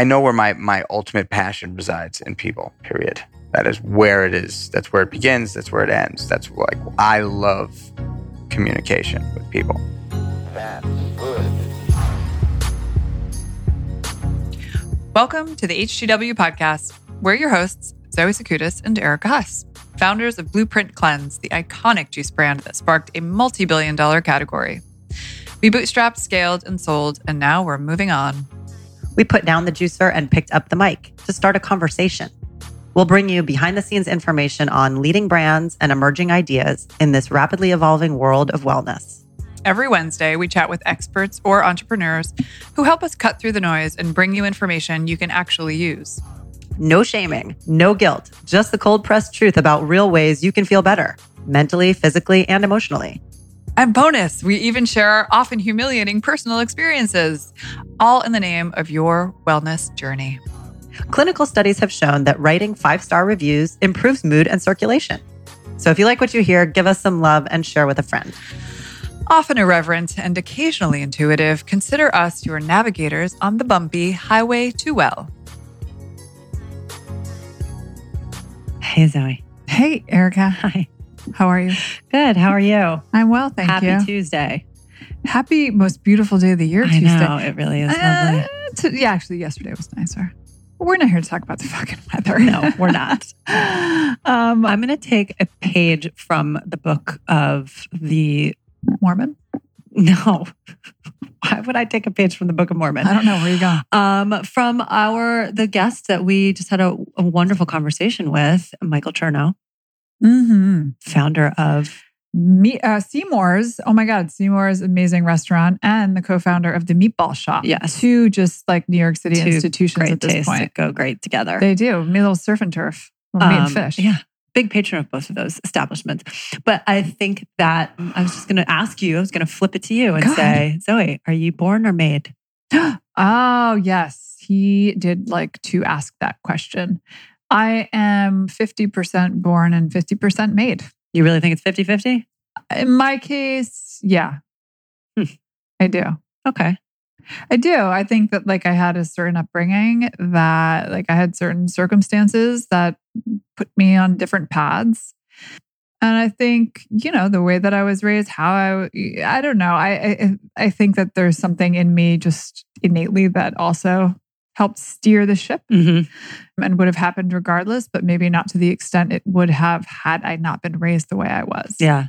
I know where my my ultimate passion resides in people. Period. That is where it is. That's where it begins. That's where it ends. That's like I love communication with people. That's good. Welcome to the HGW podcast. We're your hosts, Zoe Sakoutis and Erica Huss, founders of Blueprint Cleanse, the iconic juice brand that sparked a multi billion dollar category. We bootstrapped, scaled, and sold, and now we're moving on. We put down the juicer and picked up the mic to start a conversation. We'll bring you behind the scenes information on leading brands and emerging ideas in this rapidly evolving world of wellness. Every Wednesday, we chat with experts or entrepreneurs who help us cut through the noise and bring you information you can actually use. No shaming, no guilt, just the cold pressed truth about real ways you can feel better mentally, physically, and emotionally. And bonus, we even share our often humiliating personal experiences, all in the name of your wellness journey. Clinical studies have shown that writing five star reviews improves mood and circulation. So if you like what you hear, give us some love and share with a friend. Often irreverent and occasionally intuitive, consider us your navigators on the bumpy highway to well. Hey, Zoe. Hey, Erica. Hi. How are you? Good. How are you? I'm well, thank Happy you. Happy Tuesday. Happy, most beautiful day of the year, I Tuesday. know, it really is lovely. Uh, t- yeah, actually, yesterday was nicer. We're not here to talk about the fucking weather. No, we're not. um, I'm going to take a page from the book of the Mormon. No. Why would I take a page from the Book of Mormon? I don't know where you go. Um, from our the guest that we just had a, a wonderful conversation with, Michael Chernow, mm-hmm. founder of Me, uh, Seamore's. Oh my God, Seamore's amazing restaurant and the co-founder of the Meatball Shop. Yes, two just like New York City two institutions at this point. go great together. They do. Me little surf and turf. Well, meat um, and fish. Yeah. Big patron of both of those establishments. But I think that I was just going to ask you, I was going to flip it to you and Go say, Zoe, are you born or made? oh, yes. He did like to ask that question. I am 50% born and 50% made. You really think it's 50 50? In my case, yeah. Hmm. I do. Okay. I do. I think that like I had a certain upbringing that like I had certain circumstances that put me on different paths. And I think, you know, the way that I was raised, how I I don't know. I I, I think that there's something in me just innately that also helped steer the ship mm-hmm. and would have happened regardless, but maybe not to the extent it would have had I not been raised the way I was. Yeah.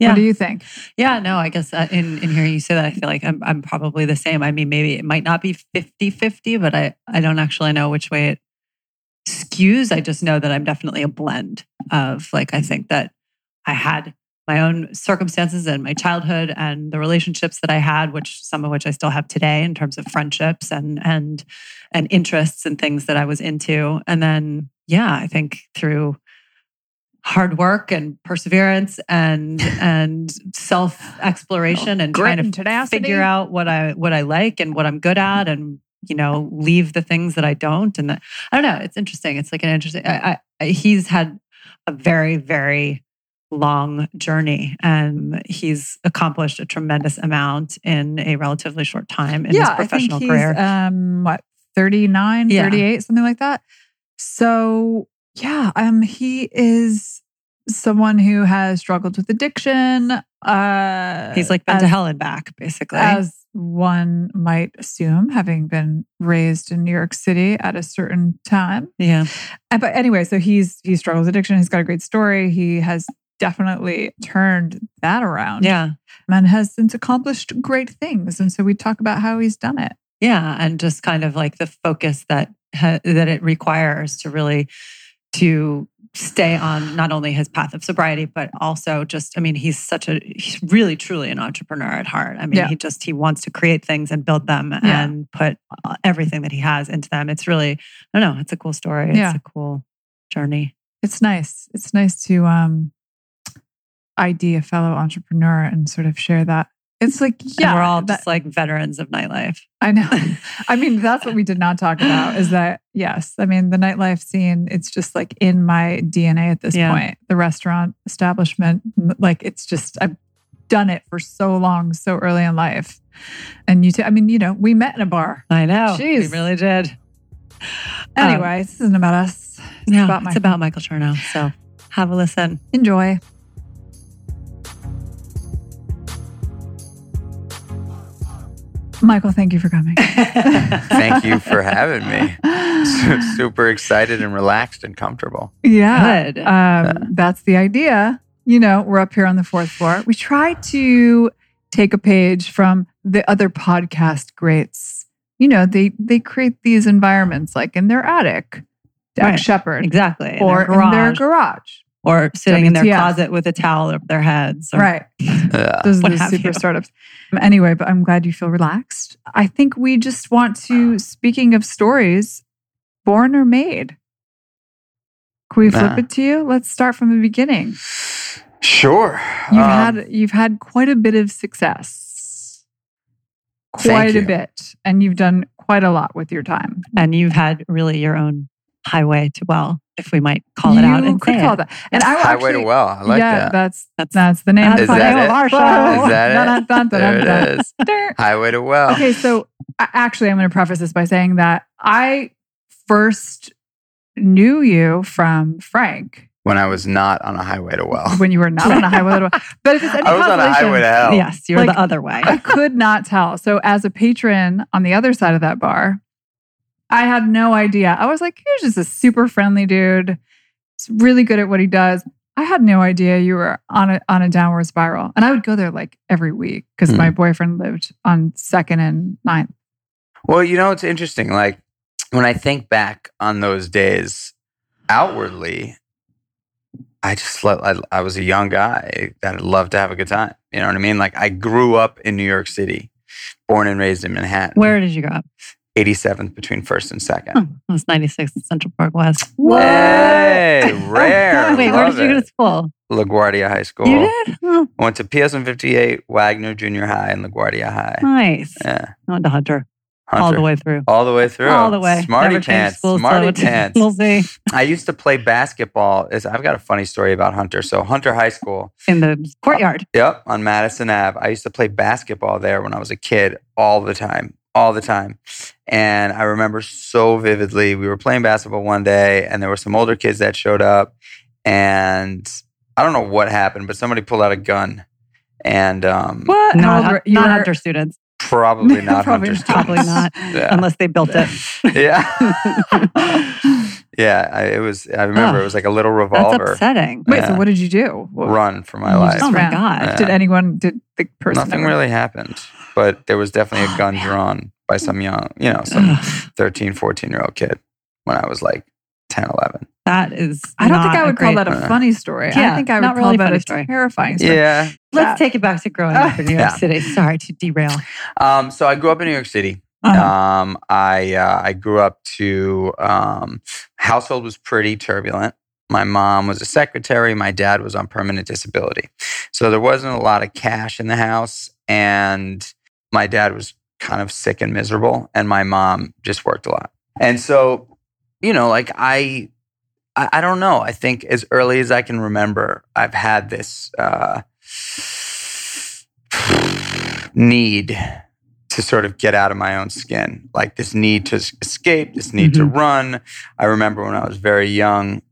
Yeah. What do you think? Yeah, no, I guess uh, in, in hearing you say that, I feel like I'm, I'm probably the same. I mean, maybe it might not be 50 50, but I, I don't actually know which way it skews. I just know that I'm definitely a blend of like, I think that I had my own circumstances and my childhood and the relationships that I had, which some of which I still have today in terms of friendships and, and, and interests and things that I was into. And then, yeah, I think through hard work and perseverance and and self exploration oh, and Grit trying to and tenacity. figure out what I what I like and what I'm good mm-hmm. at and you know leave the things that I don't and that, I don't know it's interesting it's like an interesting I, I, he's had a very very long journey and he's accomplished a tremendous amount in a relatively short time in yeah, his professional I think career. um what 39 Yeah. 38 something like that? So yeah um he is someone who has struggled with addiction uh he's like been as, to hell and back basically. as one might assume having been raised in new york city at a certain time. Yeah. Uh, but anyway so he's he struggles with addiction he's got a great story he has definitely turned that around yeah and has since accomplished great things and so we talk about how he's done it Yeah, and just kind of like the focus that ha- that it requires to really to stay on not only his path of sobriety but also just I mean he's such a he's really truly an entrepreneur at heart. I mean Yeah. he just he wants to create things and build them and put uh, everything that he has into them. It's really I don't know, it's a cool story. It's a cool journey. it's nice. It's nice to um ID a fellow entrepreneur and sort of share that. It's like, And yeah, we're all that- just like veterans of nightlife. I know. I mean, that's what we did not talk about is that, yes, I mean, the nightlife scene, it's just like in my DNA at this Yeah. point. The restaurant establishment, like it's just, I've done it for so long, so early in life. And you, t- I mean, you know, we met in a bar. I know. Jeez. We really did. Anyway, um, this isn't about us. It's No, about it's my about Michael Chernow. So have a listen. enjoy. Michael, thank you for coming. Thank you for having me. Su- Super excited and relaxed and comfortable. Yeah. Good. Um, that's the idea. You know, we're up here on the fourth floor. We try to take a page from the other podcast greats. You know, they they create these environments like in their attic, Dax Right. Shepard, exactly. In or their in their garage, garage. Or sitting in their closet with a towel over their heads. Or, Right. Yeah. Those are the super you. startups. Anyway, but I'm glad you feel relaxed. I think we just want to, speaking of stories, born or made. Can we flip Nah. it to you? Let's start from the beginning. Sure. You've Um, had you've had quite a bit of success. Quite a bit. And you've done quite a lot with your time. And you've had really your own highway to well, if we might call it out. You And could call it. it that. And I Highway actually, to Well. I like yeah, that. that's That's, that's the name that's Is of the that name of our show. Is that it? Dun, dun, dun, There dun, dun. it is. Highway to Well. Okay, so actually, I'm going to preface this by saying that I first knew you from Frank When I was not on a highway to Well. when you were not on a highway. to- well. But if it's any I was on a highway to hell. Yes, you're Like, the other way. I could not tell. So as a patron on the other side of that bar, I had no idea. I was like, he's just a super friendly dude. He's really good at what he does. I had no idea you were on a on a downward spiral. And I would go there like every week because Hmm. my boyfriend lived on second and ninth. Well, you know, it's interesting. Like when I think back on those days outwardly, I just let, I, I was a young guy that loved to have a good time. You know what I mean? Like I grew up in New York City, born and raised in Manhattan. Where did you grow up? 87th between first and second. Oh, it was 96 in Central Park West. Hey, rare. Wait, where did you go to school? LaGuardia High School. You did? Oh, I went to PS 158, Wagner Junior High, and LaGuardia High. nice. Yeah. I went to Hunter, all the way through. All the way through. All the way. Smarty Never pants. schools, so Smarty it's- pants. We'll see. I used to play basketball. Is I've got a funny story about Hunter. So Hunter High School, In the courtyard. Uh, yep, on Madison Ave. I used to play basketball there when I was a kid, all the time, all the time. And I remember so vividly. We were playing basketball one day, and there were some older kids that showed up, and I don't know what happened, but somebody pulled out a gun, and um, What? How Not, old hun- you not were- Hunter students. probably not Probably Hunter not. Probably not. Yeah. Unless they built it. yeah. yeah, I, it was. I remember Ugh, it was like a little revolver. That's revolver upsetting. Wait, so what did you do? What- run for my You life. just Oh my ran. God. Yeah. Did anyone, did the person Nothing ever- really happened, but there was definitely a Oh, gun man. drawn by some young, you know, some Ugh, 13, 14 year old kid when I was like 10, 11. that is. I don't think I would call that a Uh, funny story. I Yeah, think I would not call really that funny a story. terrifying story. Yeah. Let's take it back to growing up in New York Yeah. City. Sorry to derail. Um, so I grew up in New York City. Uh-huh. Um, I uh, I grew up to um, household was pretty turbulent. My mom was a secretary. My dad was on permanent disability, so there wasn't a lot of cash in the house. And my dad was kind of sick and miserable, and my mom just worked a lot. And so, you know, like I, I, I don't know. I think as early as I can remember, I've had this uh, need to sort of get out of my own skin, like this need to escape, this need to run. I remember when I was very young,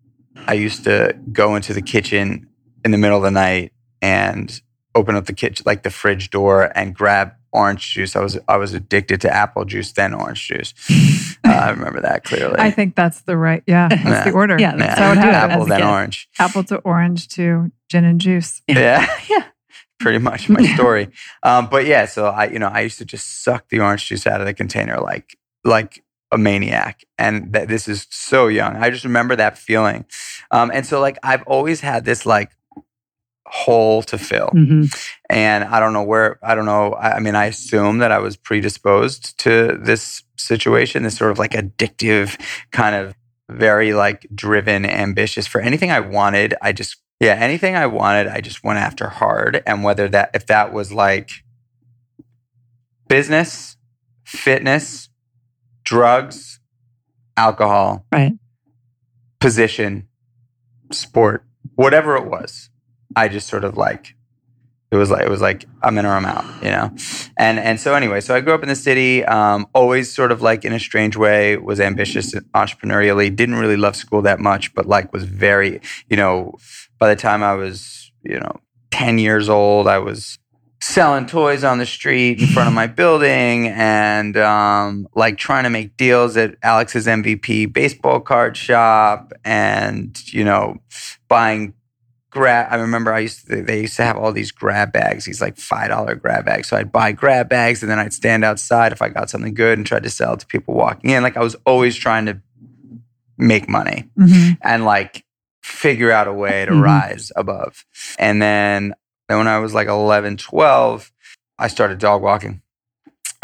I used to go into the kitchen in the middle of the night and open up the kitchen, like the fridge door, and grab orange juice. I was I was addicted to apple juice, then orange juice. Uh, I remember that clearly. I think that's the right, yeah, that's Yeah. the order. Yeah, Yeah, how it do it happened. apple, then orange. Apple to orange to gin and juice. Yeah, yeah. Pretty much my story. um, but yeah, so I, you know, I used to just suck the orange juice out of the container like, like a maniac. And that this is so young. I just remember that feeling. Um, and so like I've always had this like hole to fill. Mhm. And I don't know where, I don't know. I, I mean, I assume that I was predisposed to this situation, this sort of like addictive kind of very like driven, ambitious for anything I wanted. I just, yeah, anything I wanted, I just went after hard. And whether that, if that was like business, fitness, drugs, alcohol, Right. position, sport, whatever it was, I just sort of like It was like it was like I'm in or I'm out, you know. And and so anyway, so I grew up in the city. Um, always sort of like in a strange way was ambitious entrepreneurially. Didn't really love school that much, but like was very, you know. By the time I was, you know, ten years old, I was selling toys on the street in front of my building and um, like trying to make deals at Alex's MVP baseball card shop and you know buying grab I remember I used to, they used to have all these grab bags these like five dollar grab bags so I'd buy grab bags and then I'd stand outside if I got something good and tried to sell it to people walking in like I was always trying to make money Mhm. and like figure out a way to Mhm. rise above. And then then when I was like 11, 12, I started dog walking.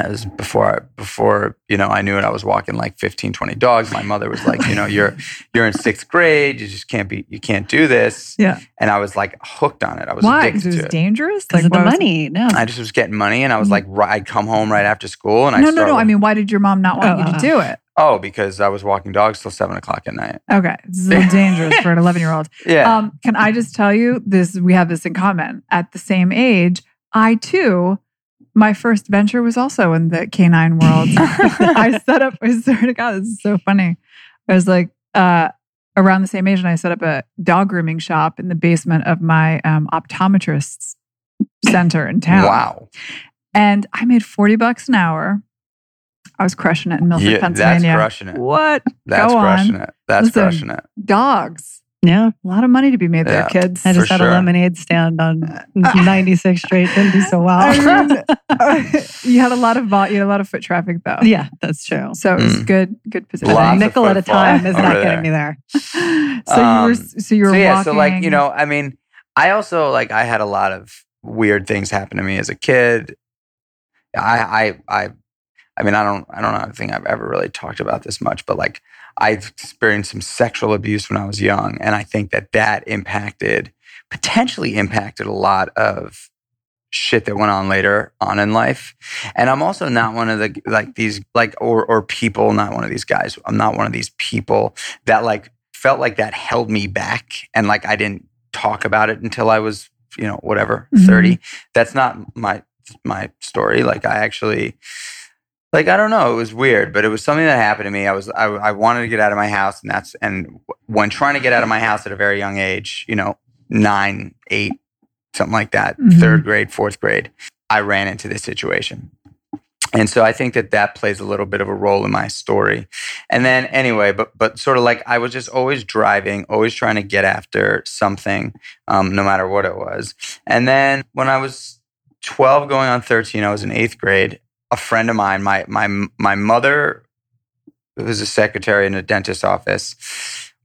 As before, before you know, I knew it. I was walking like 15, 20 dogs. My mother was like, you know, you're you're in sixth grade. You just can't be, you can't do this. Yeah. And I was like hooked on it. I was Why? addicted Because it was it. dangerous. Because of the why was it- money. No. I just was getting money, and I was Mhm. like, I'd come home right after school, and I No, no, no. I mean, why did your mom not want Oh, you to uh. do it? oh, because I was walking dogs till seven o'clock at night. Okay, this is dangerous for an 11 year old. Yeah, Um, can I just tell you this? We have this in common. At the same age, I too, my first venture was also in the canine world. I set up. I swear to God, this is so funny. I was like uh, around the same age, and I set up a dog grooming shop in the basement of my um, optometrist's center in town. wow, And I made forty bucks an hour. I was crushing it in Milford, yeah, that's Pennsylvania. crushing it. What That's Go on. crushing it. That's Listen. crushing it. dogs? Yeah. A lot of money to be made there, Yeah. kids. I just had sure. a lemonade stand on 96th Street. Didn't do so well. I mean, you had a lot of vol- you had a lot of foot traffic though. yeah, that's true. So it was Mm. good, good position. Lots a nickel at a time is not there. getting me there. so you Um, were, so you were so yeah, walking. so like you know, I mean, I also like I had a lot of weird things happen to me as a kid. I I I I mean, I don't I don't know, I think I've ever really talked about this much, but like I've experienced some sexual abuse when I was young, and I think that that impacted potentially impacted a lot of shit that went on later on in life. And I'm also not one of the like these like or or people, not one of these guys. I'm not one of these people that like felt like that held me back and like I didn't talk about it until I was, you know, whatever, Mhm. 30. That's not my my story. Like I actually like I don't know, it was weird, but it was something that happened to me. I was I, I wanted to get out of my house and that's and when trying to get out of my house at a very young age, you know, 9, 8, something like that, Mhm. 3rd grade, 4th grade, I ran into this situation. And so I think that that plays a little bit of a role in my story. And then anyway, but but sort of like I was just always driving, always trying to get after something, um, no matter what it was. And then when I was 12 going on 13, I was in eighth grade. A friend of mine, my my my mother, who was a secretary in a dentist's office,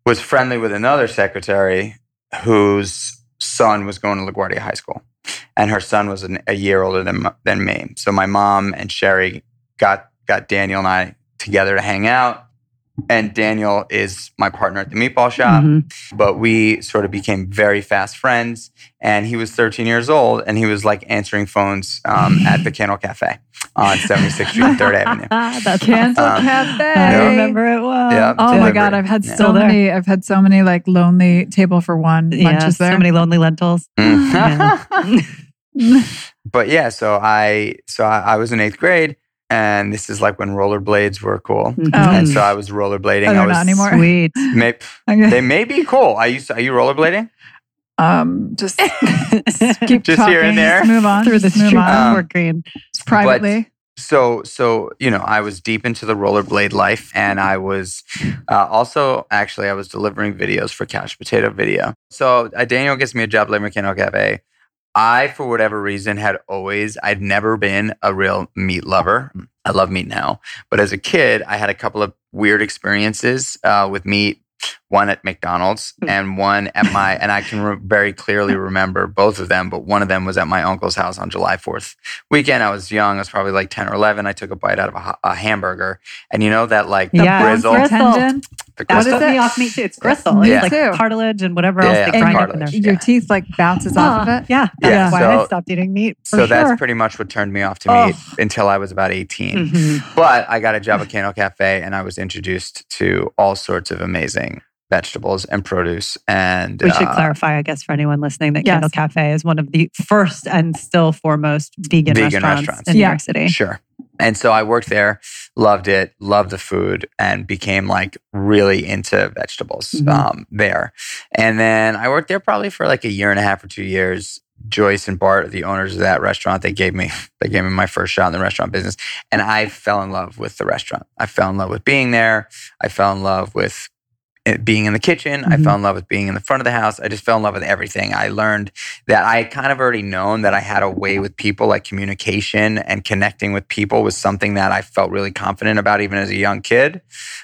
was friendly with another secretary whose son was going to LaGuardia High School and her son was an, a year older than than me. So my mom and Sherry got got Daniel and I together to hang out. And Daniel is my partner at the meatball shop, Mhm. but we sort of became very fast friends. And he was 13 years old, and he was like answering phones um, at the Candle Cafe on 76th Street and Third Avenue. That's Candle Um, Cafe. I Yeah. remember it well. Yeah. Oh my god, I've had Yeah. so Still many. I've had so many like lonely table for one Yeah, lunches there. so many lonely lentils. Mm. but yeah, so I so I, I was in eighth grade, and this is like when rollerblades were cool. Mhm. And so I was rollerblading. Oh, I was not anymore? Sweet. May, Okay. they may be cool. I used to, are you rollerblading? um, just keep Just talking. here and there. Just move on. Through the Just move street on. Um, homework green. Just privately. So, so you know, I was deep into the rollerblade life, and I was uh, also actually I was delivering videos for Couch Potato Video. So uh, Daniel gets me a job at Mechanical Cafe. I, for whatever reason, had always I'd never been a real meat lover. I love meat now, but as a kid, I had a couple of weird experiences uh, with meat. One at McDonald's Hmm. and one at my, and I can re- very clearly remember both of them, but one of them was at my uncle's house on July 4th weekend. I was young. I was probably like 10 or 11. I took a bite out of a, a hamburger. And you know that like Yeah. grizzle? Gristle. Tendon. The That What gristle? me off meat too. It's gristle. Me It's like too. cartilage and whatever Yeah, else yeah, they And grind up in cartilage. there. Your teeth like bounces off of it. Yeah, Yeah, that's why so- I stopped eating meat. For So that's pretty much what turned me off to Oh. meat until I was about 18. Mhm. But I got a job at Candle Cafe and I was introduced to all sorts of amazing vegetables and produce. And We should uh, clarify, I guess, for anyone listening, that Yes. Candle Cafe is one of the first and still foremost vegan, Vegan restaurants, restaurants. in New York City. Sure. And so I worked there, loved it, loved the food, and became like really into vegetables Mhm. um, there. And then I worked there probably for like a year and a half or two years. Joyce and Bart, the owners of that restaurant, they gave me they gave me my first shot in the restaurant business, and I fell in love with the restaurant. I fell in love with being there. I fell in love with it being in the kitchen. I Mhm. fell in love with being in the front of the house. I just fell in love with everything. I learned that I had kind of already known that I had a way with people, like communication and connecting with people was something that I felt really confident about even as a young kid.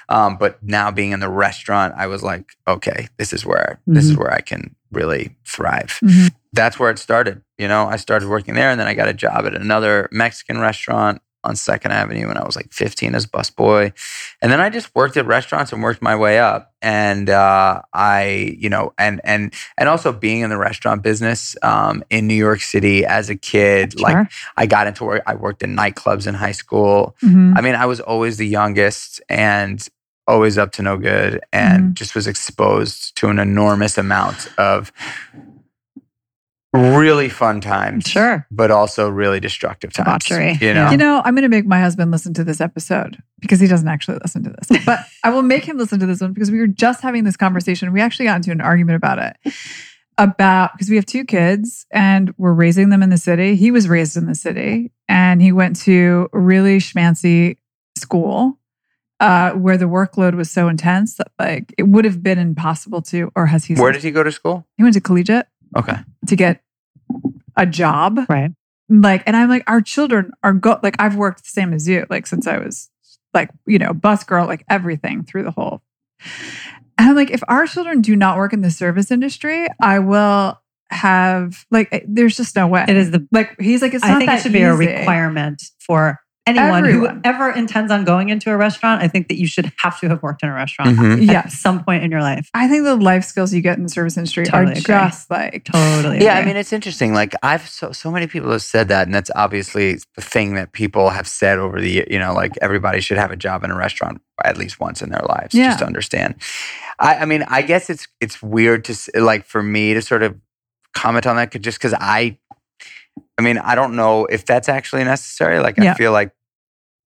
Um, but now being in the restaurant, I was like, okay, this is where this is where I can really thrive. Mhm. That's where it started. You know, I started working there and then I got a job at another Mexican restaurant on Second Avenue when I was like 15 as busboy. And then I just worked at restaurants and worked my way up. And uh, I, you know, and and and also being in the restaurant business um, in New York City as a kid, like I got into work. I worked in nightclubs in high school. Mhm. I mean, I was always the youngest and always up to no good, and just was exposed to an enormous amount of really fun times. Sure. But also really destructive times. Debauchery, You know? You know, I'm going to make my husband listen to this episode because he doesn't actually listen to this. But I will make him listen to this one because we were just having this conversation. We actually got into an argument about it. About because we have two kids and we're raising them in the city. He was raised in the city and he went to a really schmancy school uh, where the workload was so intense that like it would have been impossible to, or has he? Where did he go to school? he went to collegiate Okay. to get a job Right. like and i'm like our children are go like i've worked the same as you like since i was like you know bus girl like everything through the whole and i'm like if our children do not work in the service industry i will have like eh, there's just no way It is the like he's like it's I think that it should be a requirement for anyone Everyone. who ever intends on going into a restaurant. I think that you should have to have worked in a restaurant Mhm. at yes some point in your life. i think the life skills you get in the service industry Totally are agree. just like Totally. Yeah, I mean, it's interesting. Like I've so so many people have said that, and that's obviously the thing that people have said over the you know, like everybody should have a job in a restaurant at least once in their lives, Yeah. just to understand. I, I mean, I guess it's it's weird to like for me to sort of comment on that, 'cause- just because I, I mean, I don't know if that's actually necessary. Like, Yeah. I feel like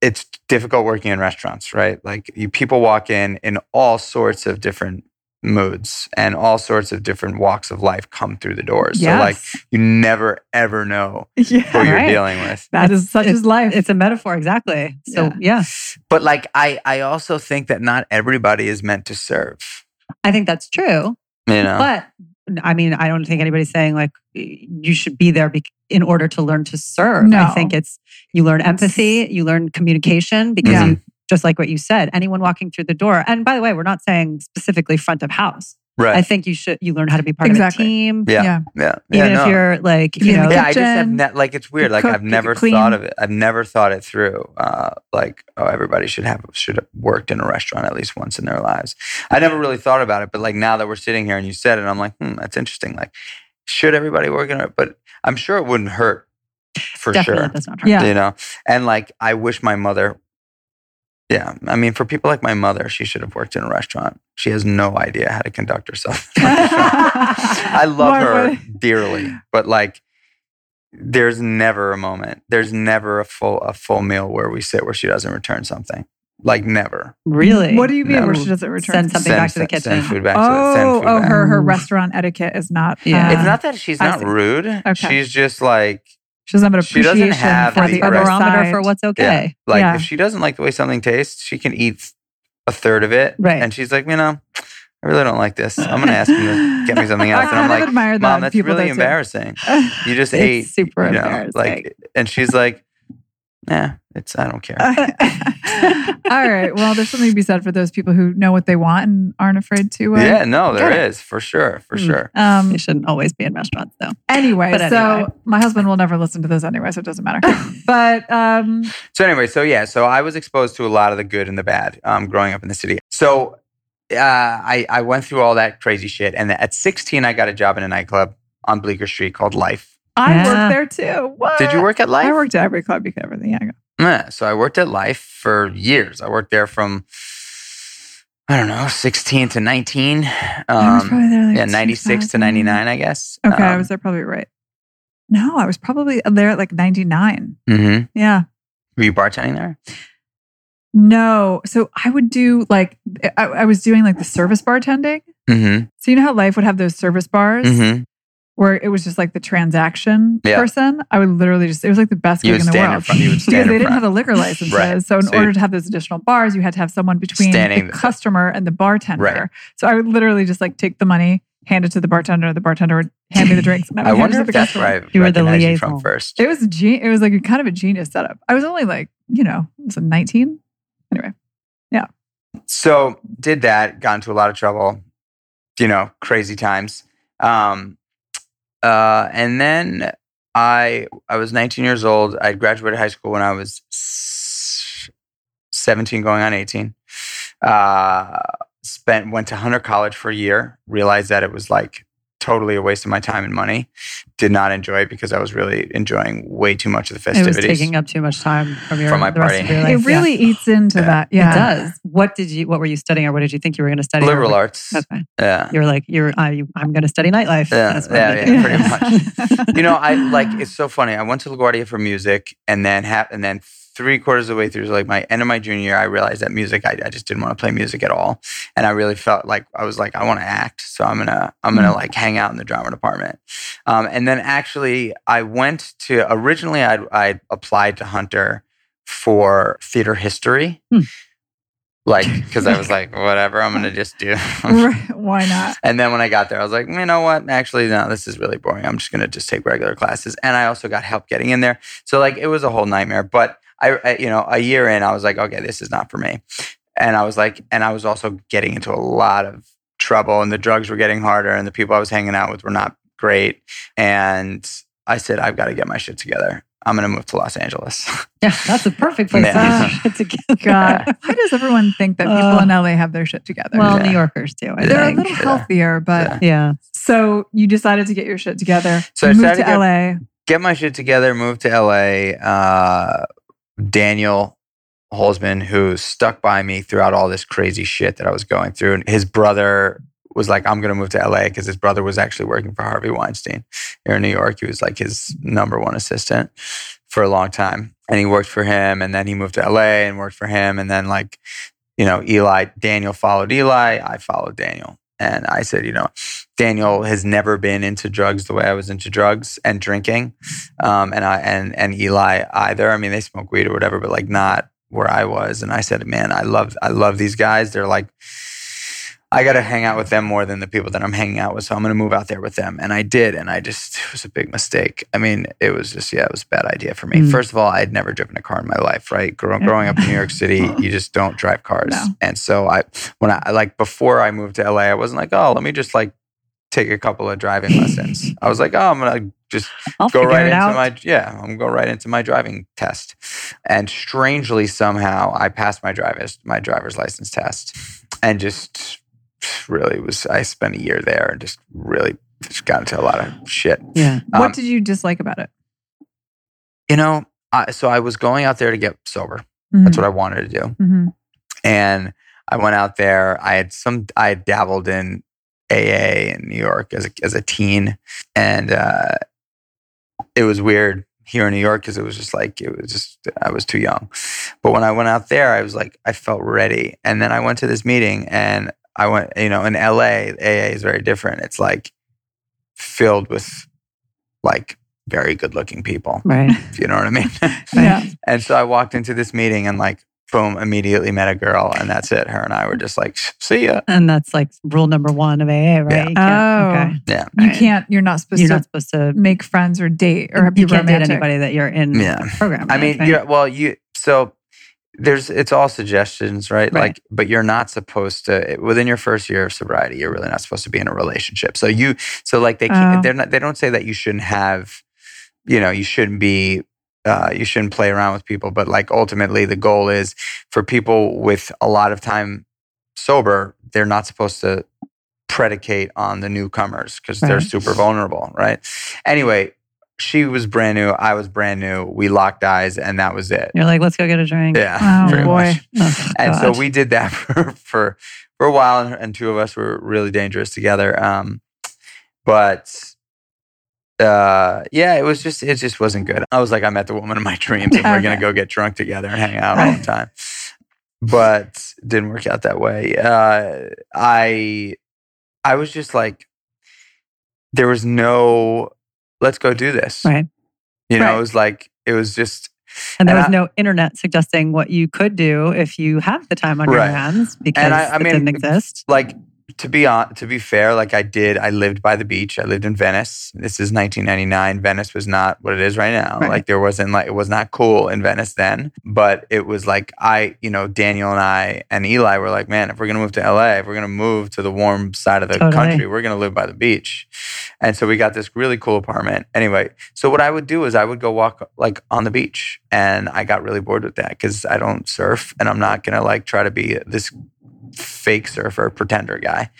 it's difficult working in restaurants, right? Like, you people walk in in all sorts of different moods and all sorts of different walks of life come through the doors. So like you never ever know who you're Right. dealing with. that is such It's- is life it's a metaphor, exactly. So Yeah. yeah. But like I I also think that not everybody is meant to serve. I think that's true. You know. But I mean, I don't think anybody's saying like you should be there bec- in order to learn to serve. No. I think it's you learn empathy, you learn communication because Yeah. you just like what you said, anyone walking through the door. And by the way, we're not saying specifically front of house. Right. I think you should you learn how to be part Exactly. of a team. yeah. yeah Yeah. Even yeah, if no. you're like, you know, the yeah, I just have ne- like it's weird. Like cook, I've never thought of it. I've never thought it through. Uh, like oh, everybody should have should have worked in a restaurant at least once in their lives. I never really thought about it, but like now that we're sitting here and you said it, I'm like, hmm, that's interesting. Like, should everybody work in it? But I'm sure it wouldn't hurt for definitely sure. does not hurt. Yeah. you know and like i wish my mother yeah i mean for people like my mother she should have worked in a restaurant she has no idea how to conduct herself in a restaurant. i love Why her dearly but like there's never a moment there's never a full a full meal where we sit where she doesn't return something like never Really? what do you mean No. where she doesn't return Send something Send- back to the send- send kitchen. food back to the, send Oh, food oh, back. her her restaurant etiquette is not. Yeah. uh, it's not that she's not rude Okay. she's just like She doesn't have an She doesn't appreciation have for the the other right- barometer for what's okay. Like Yeah. if she doesn't like the way something tastes, she can eat a third of it. Right. And she's like, you know, I really don't like this. I'm gonna ask him to get me something else. And I'm like, admire that Mom, that's really though, embarrassing. You just ate super you know, embarrassing. like and she's like, Yeah, it's I don't care. All right. Well, there's something to be said for those people who know what they want and aren't afraid to. Uh, yeah, no, there get it. is, for sure, for Hmm. sure. Um. They shouldn't always be in restaurants though. Anyway, anyway. so my husband will never listen to this anyway, so it doesn't matter. but um, So anyway, so yeah, so I was exposed to a lot of the good and the bad um, growing up in the city. So uh, I I went through all that crazy shit, and at 16, I got a job in a nightclub on Bleecker Street called Life. I Yeah. worked there too. What? Did you work at Life? I worked at every club you could ever think. Yeah. Yeah, so I worked at Life for years. I worked there from I don't know, 16 to 19. I was Um, probably there like yeah, 96 to 99, I guess. Okay, I Um, was there probably right. No, I was probably there at like 99. mhm. Yeah. Were you bartending there? No. So I would do like, I, I was doing like the service bartending. Mm So you know how life would have those service bars hmm. Where it was just like the transaction Yeah. person? I would literally just, it was like the best You gig in the stand in world. front- you would stand because in they didn't front. have the liquor licenses. Right. So in So order to have those additional bars, you had to have someone between Standing- the customer and the bartender. Right. So I would literally just like take the money, hand it to the bartender. The bartender would hand me the drinks. And I, would I wonder if the that's customer. where I You were the recognized you from liaison. first. It was a gen- it was like a kind of a genius setup. I was only like, you know, was it 19? Anyway, yeah. so did that got into a lot of trouble you know crazy times um uh and then i i was 19 years old. I graduated high school when i was 17 going on 18 uh spent went to hunter college for a year realized that it was like totally a waste of my time and money did not enjoy it because i was really enjoying way too much of the It was festivities taking up too much time from your From my the rest of party. your It life. really eats into Yeah. that. Yeah. Yeah. It does. What did you? What were you studying, or what did you think you were going to study? liberal what- arts Okay. yeah You were like, you're. I, I'm going to study nightlife. Yeah, That's what yeah, yeah, pretty much. you know, I like it's so funny. I went to LaGuardia for music, and then ha- and then three quarters of the way through, like my end of my junior year, I realized that music, I, I just didn't want to play music at all, and I really felt like I was like, I want to act, so I'm gonna I'm gonna Mm. like hang out in the drama department, um, and then actually I went to originally I I applied to Hunter for theater history. Hmm. Like, because I was like, whatever, I'm gonna just do. Why not? And then when I got there, I was like, you know what? Actually, no, this is really boring. I'm just going to just take regular classes. And I also got help getting in there. So, like, it was a whole nightmare. But I, I, you know, a year in, I was like, okay, this is not for me. And I was like, and I was also getting into a lot of trouble, and the drugs were getting harder, and the people I was hanging out with were not great. And I said, I've got to get my shit together. I'm going to move to Los Angeles. Yeah, that's a perfect place Yeah. to get together. God. Why does everyone think that people Uh, in LA have their shit together? Well, Yeah. New Yorkers do. I They're a little Yeah. healthier, but Yeah. Yeah. so you decided to get your shit together. So I you moved decided to to LA. get my shit together, move to LA. Uh, Daniel Holzman, who stuck by me throughout all this crazy shit that I was going through, and his brother was like, "I'm going to move to LA" because his brother was actually working for Harvey Weinstein here in New York. He was like his number one assistant for a long time, and he worked for him, and then he moved to LA and worked for him, and then like, you know, Eli Daniel followed Eli, I followed Daniel. And I said, you know, Daniel has never been into drugs the way I was into drugs and drinking, um, and I and and Eli either. I mean, they smoke weed or whatever, but like not where I was. And I said, man, I love I love these guys. They're like, I got to hang out with them more than the people that I'm hanging out with. So I'm going to move out there with them, and I did. And I just it was a big mistake. I mean, it was just yeah, it was a bad idea for me. Mm. First of all, I had never driven a car in my life. Right, Grow, growing up in New York City, you just don't drive cars. No. And so I when I like before I moved to LA, I wasn't like, oh, let me just like take a couple of driving lessons. I was like, oh, I'm gonna just I'll go right into out. my yeah, I'm gonna go right into my driving test. And strangely, somehow, I passed my driver's my driver's license test, and just really was. I spent a year there and just really just got into a lot of shit. yeah. What Um, did you dislike about it? You know, I, so I was going out there to get sober. Mm-hmm. That's what I wanted to do. hmm and I went out there. I had some. I had dabbled in AA in New York as a, as a teen, and uh, it was weird here in New York because it was just like it was just I was too young. But when I went out there, I was like I felt ready, and then I went to this meeting, and I went. You know, in LA, AA is very different. It's like filled with like very good looking people. Right. If you know what I mean. Yeah. And so I walked into this meeting and like, boom, immediately met a girl and that's it. Her and I were just like, see ya. And that's like rule number one of AA, right? Yeah. You can't, Oh. okay. Yeah. You Right. can't. You're not supposed You're to not supposed to make friends or date or be you can't date anybody that you're in Yeah. the program. I with, mean, right? yeah, well, you, so there's, it's all suggestions, right? Right. Like, but you're not supposed to, within your first year of sobriety, you're really not supposed to be in a relationship. So you, so like they can't, Oh. they're not, they don't say that you shouldn't have, you know, you shouldn't be, uh, you shouldn't play around with people, but like ultimately the goal is for people with a lot of time sober, they're not supposed to predicate on the newcomers because they're super vulnerable, right? Anyway, she was brand new, I was brand new. We locked eyes, and that was it. You're like, let's go get a drink. Yeah, Oh, boy. Oh, And so we did that for for for a while, and, and two of us were really dangerous together. Um, but uh, yeah, it was just it just wasn't good. I was like, I met the woman of my dreams, and we're Okay. gonna go get drunk together and hang out all the time. But didn't work out that way. Uh, I I was just like, there was no, let's go do this. Right. You know, Right. it was like it was just And there And was I- no internet suggesting what you could do if you have the time on your hands because I- I it mean, didn't exist. like to be on to be fair like i did i lived by the beach. I lived in venice. This is 1999 venice was not what it is right now. Right. like there wasn't like it was not cool in venice then but it was like i you know daniel and i and eli were like man if we're going to move to la if we're going to move to the warm side of the Totally. country we're going to live by the beach. And so we got this really cool apartment. Anyway so what i would do is i would go walk like on the beach and i got really bored with that because i don't surf and i'm not going to like try to be this fake surfer pretender guy.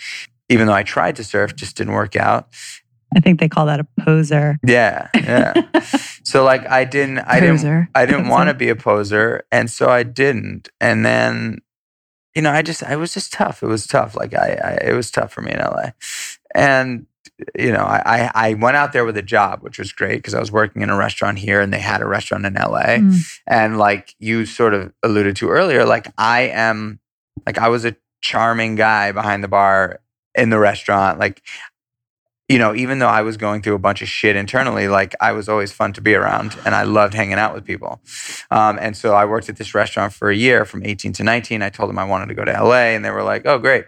Even though i tried to surf just didn't work out. I think they call that a poser. yeah yeah. So like i didn't i didn't i didn't want to be a poser and so i didn't. And then you know i just i was just tough. It was tough. Like i, I it was tough for me in la and you know I, I i went out there with a job which was great because i was working in a restaurant here and they had a restaurant in la Mm. and like you sort of alluded to earlier, like I am, like I was a charming guy behind the bar in the restaurant. Like, you know, even though I was going through a bunch of shit internally, like I was always fun to be around and I loved hanging out with people. Um, and so I worked at this restaurant for a year from 18 to 19. I told them I wanted to go to LA and they were like, oh, great.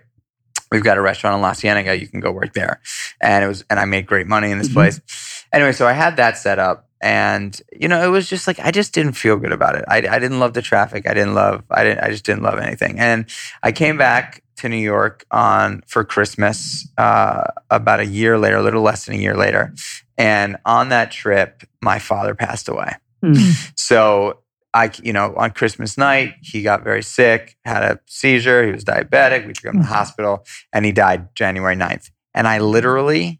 We've got a restaurant in La Cienega. You can go work there. And it was, and I made great money in this Mhm. place. Anyway, so I had that set up and you know it was just like i just didn't feel good about it I, I didn't love the traffic i didn't love i didn't i just didn't love anything and i came back to new york on for christmas uh, about a year later a little less than a year later and on that trip my father passed away Hmm. so I, you know, on Christmas night, he got very sick, had a seizure. He was diabetic. We took him to the Mhm. hospital and he died January 9th. And I literally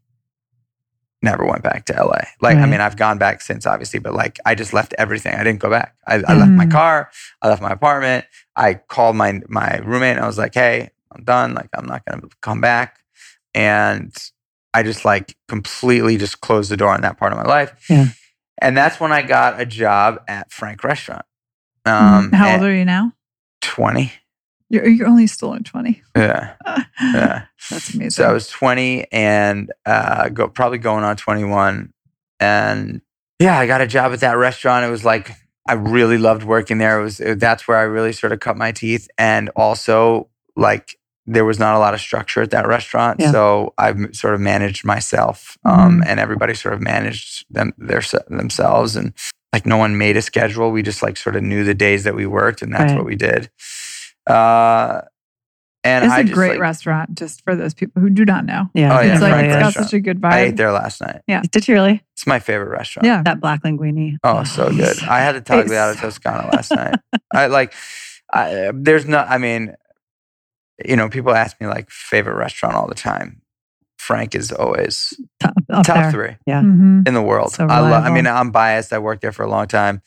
never went back to LA. Like, I mean, I've gone back since, obviously, but like, I just left everything. I didn't go back. I, I left my Mm. car. I left my apartment. I called my my roommate and I was like, "Hey, I'm done. Like, I'm not gonna come back." And I just like completely just closed the door on that part of my life. Yeah. And that's when I got a job at Frank Restaurant. Um, How old are you now? 20. You're, you're only still in 20. Yeah. Yeah. That's amazing. So I was 20 and uh, go probably going on 21. And yeah, I got a job at that restaurant. It was like I really loved working there. It was it- that's where I really sort of cut my teeth. And also like there was not a lot of structure at that restaurant, Yeah. so I sort of managed myself, um, and everybody sort of managed them their, themselves. And like no one made a schedule. We just like sort of knew the days that we worked, and that's Right. what we did. Uh, and it's I a just, great like, restaurant, just for those people who do not know. Yeah. Oh, yeah, it's like Frank it's got such a good vibe. I ate there last night. Yeah, Did you really? It's my favorite restaurant. Yeah. That black linguine. Oh, so good. I had the tagliata Toscana last night. I like. I, there's no. I mean, you know, people ask me like favorite restaurant all the time. Frank is always Top, up top there. three Mhm. in the world. So I love. I mean, I'm biased. I worked there for a long time,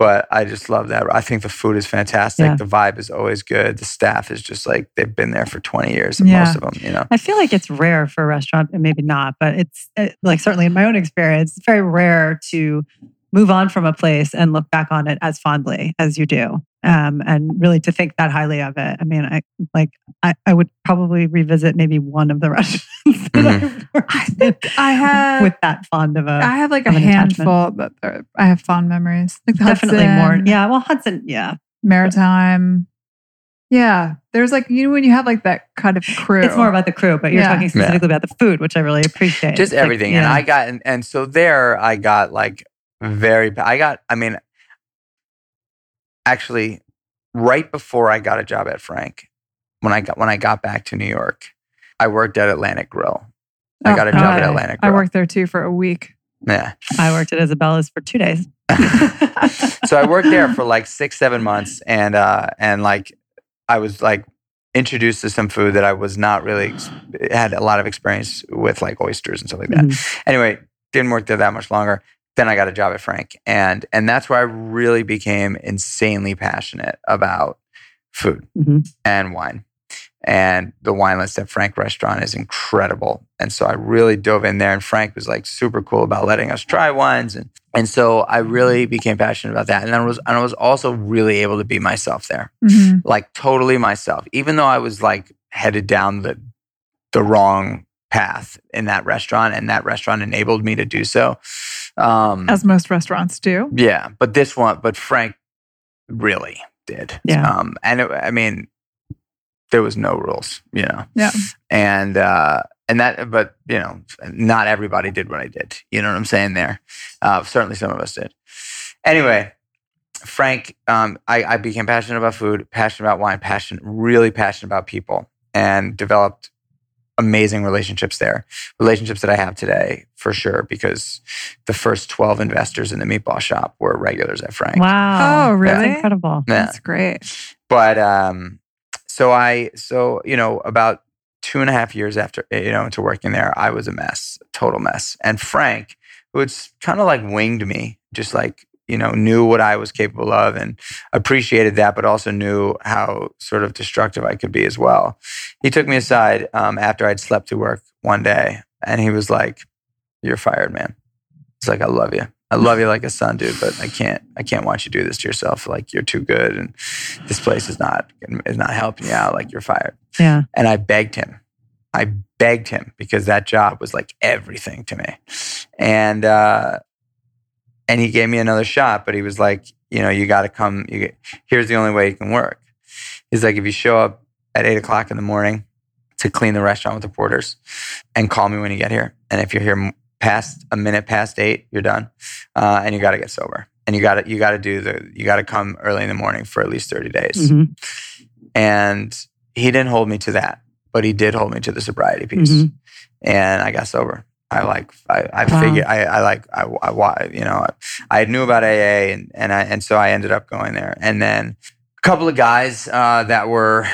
but I just love that. I think the food is fantastic. Yeah. The vibe is always good. The staff is just like they've been there for 20 years. Yeah. Most of them, you know. I feel like it's rare for a restaurant, and maybe not, but it's uh, like certainly in my own experience, it's very rare to move on from a place and look back on it as fondly as you do. Um, and really to think that highly of it. I mean, I like I, I would probably revisit maybe one of the restaurants that mm. I've I think I have with that fond of a I have like a of an attachment. handful, but uh, I have fond memories. Like the definitely more. Yeah, well, Hudson, yeah, Maritime. Yeah, there's like you know when you have like that kind of crew. it's more about the crew, but you're Yeah. talking specifically about the food, which I really appreciate. just Like, everything. And yeah. I got, and, and so there I got like very, I got, I mean, actually, right before I got a job at Frank, when I got when I got back to New York, I worked at Atlantic Grill. I got a job at. Atlantic I worked there too for a week. Yeah. I worked at Isabella's for two days. so I worked there for like six, seven months, and uh, and like I was like introduced to some food that I was not really ex- had a lot of experience with, like oysters and stuff like that. Mhm. Anyway, didn't work there that much longer. Then I got a job at Frank, and and that's where I really became insanely passionate about food Mhm. and wine. And the wine list at Frank restaurant is incredible. And so I really dove in there and Frank was like super cool about letting us try wines. And, and so I really became passionate about that. And I was, and I was also really able to be myself there, Mhm. like totally myself, even though I was like headed down the, the wrong path in that restaurant and that restaurant enabled me to do so. Um, As most restaurants do. yeah, but this one, but Frank really did. Yeah. Um, and it, I mean, there was no rules, you know. Yeah. And uh, and that, but you know, not everybody did what I did. You know what I'm saying? There, uh, certainly some of us did. Anyway, Frank, um, I, I became passionate about food, passionate about wine, passionate, really passionate about people, and developed amazing relationships there. Relationships that I have today for sure, because the first 12 investors in the meatball shop were regulars at Frank. Wow. Oh, really? That's incredible. Yeah. That's great. But um, so I, so, you know, about two and a half years after, you know, into working there, I was a mess, total mess. And Frank, who had kind of like winged me, just like, you know, knew what I was capable of and appreciated that, but also knew how sort of destructive I could be as well. He took me aside um, after I'd slept to work one day and he was like, You're fired, man. It's like, I love you. I love you like a son, dude, but I can't, I can't watch you do this to yourself. Like you're too good, and this place is not, is not helping you out. Like you're fired. Yeah. And I begged him. I begged him because that job was like everything to me. And uh, and he gave me another shot, but he was like, you know, you got to come. You get, here's the only way you can work. He's like, if you show up at eight o'clock in the morning to clean the restaurant with the porters, and call me when you get here. And if you're here past a minute past eight, you're done, uh, and you got to get sober. And you got to you got to do the you got to come early in the morning for at least thirty days. Mhm. And he didn't hold me to that, but he did hold me to the sobriety piece. Mhm. And I got sober. I like, I, I Wow. figured, I, I like, I, I, you know, I, I knew about AA and, and I, and so I ended up going there. And then a couple of guys uh, that were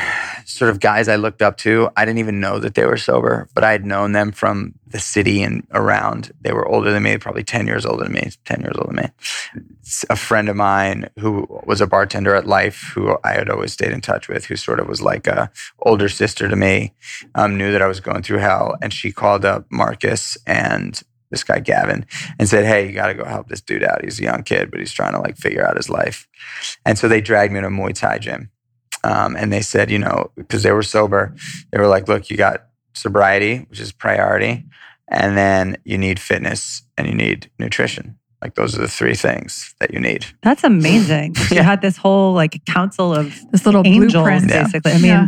sort of guys I looked up to, I didn't even know that they were sober, but I had known them from the city and around. They were older than me, probably 10 years older than me, 10 years older than me a friend of mine who was a bartender at Life, who I had always stayed in touch with, who sort of was like a older sister to me, um, knew that I was going through hell, and she called up Marcus and this guy Gavin and said, "Hey, you got to go help this dude out. He's a young kid, but he's trying to like figure out his life." And so they dragged me to a Muay Thai gym, um, and they said, you know, because they were sober, they were like, "Look, you got sobriety, which is priority." And then you need fitness and you need nutrition. Like those are the three things that you need. That's amazing. You had this whole like council of This little angels, blueprint. Yeah. basically. I mean, Yeah.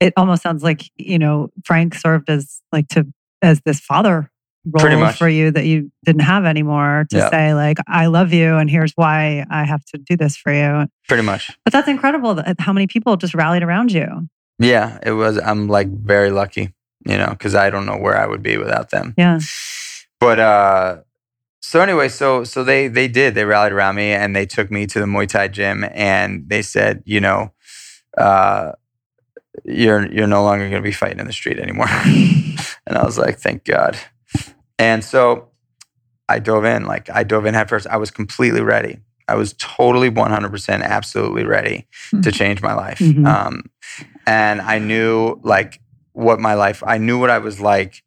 it almost sounds like you know Frank served as like to as this father role Pretty much. for you that you didn't have anymore to Yeah. say like I love you and here's why I have to do this for you. Pretty much. But that's incredible that how many people just rallied around you. Yeah, it was. I'm like very lucky, you know, because I don't know where I would be without them. Yeah. But uh, so anyway, so so they they did. They rallied around me and they took me to the Muay Thai gym and they said, you know, uh, you're you're no longer going to be fighting in the street anymore. and I was like, thank God. And so I dove in. Like I dove in head first. I was completely ready. I was totally 100% absolutely ready to Mhm. change my life. Mhm. Um, and I knew like what my life, I knew what I was like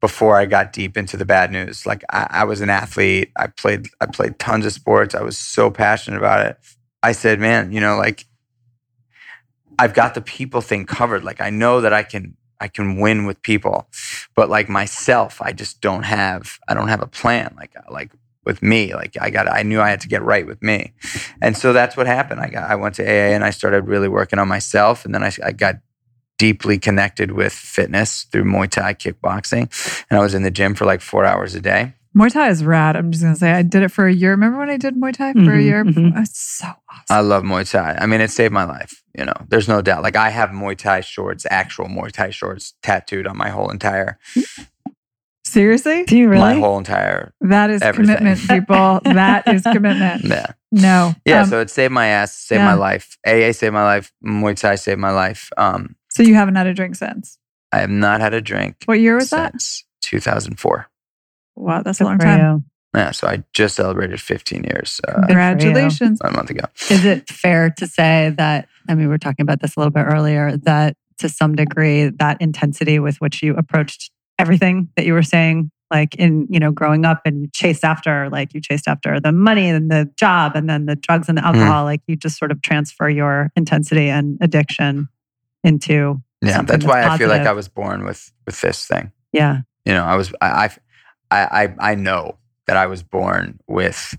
before I got deep into the bad news. Like I, I was an athlete. I played, I played tons of sports. I was so passionate about it. I said, man, you know, like I've got the people thing covered. Like I know that I can, I can win with people, but like myself, I just don't have, I don't have a plan. Like, uh, like with me, like I got, I knew I had to get right with me. And so that's what happened. I got, I went to AA and I started really working on myself. And then I, I got deeply connected with fitness through Muay Thai kickboxing. And I was in the gym for like four hours a day. Muay Thai is rad. I'm just gonna say I did it for a year. Remember when I did Muay Thai for a Mhm, year? mhm. It's so awesome. I love Muay Thai. I mean, it saved my life. You know, there's no doubt. Like I have Muay Thai shorts, actual Muay Thai shorts tattooed on my whole entire, Seriously? Do you really? my whole entire, That is Everything. commitment, people. that is commitment. yeah. No. Yeah. Um, so it saved my ass, saved yeah. my life. AA saved my life. Muay Thai saved my life. Um, so you haven't had a drink since. I have not had a drink What year was that? 2004. Wow, that's a long time. you. Yeah, so I just celebrated 15 years uh, Congratulations. a month ago. Is it fair to say that? I mean, we were talking about this a little bit earlier. That to some degree that intensity with which you approached everything that you were saying like in you know growing up and you chased after like you chased after the money and the job and then the drugs and the Mm-hmm. alcohol like you just sort of transfer your intensity and addiction into Yeah, something that's why that's I feel like. I was born with with this thing. yeah You know, I was I I I, I know that I was born with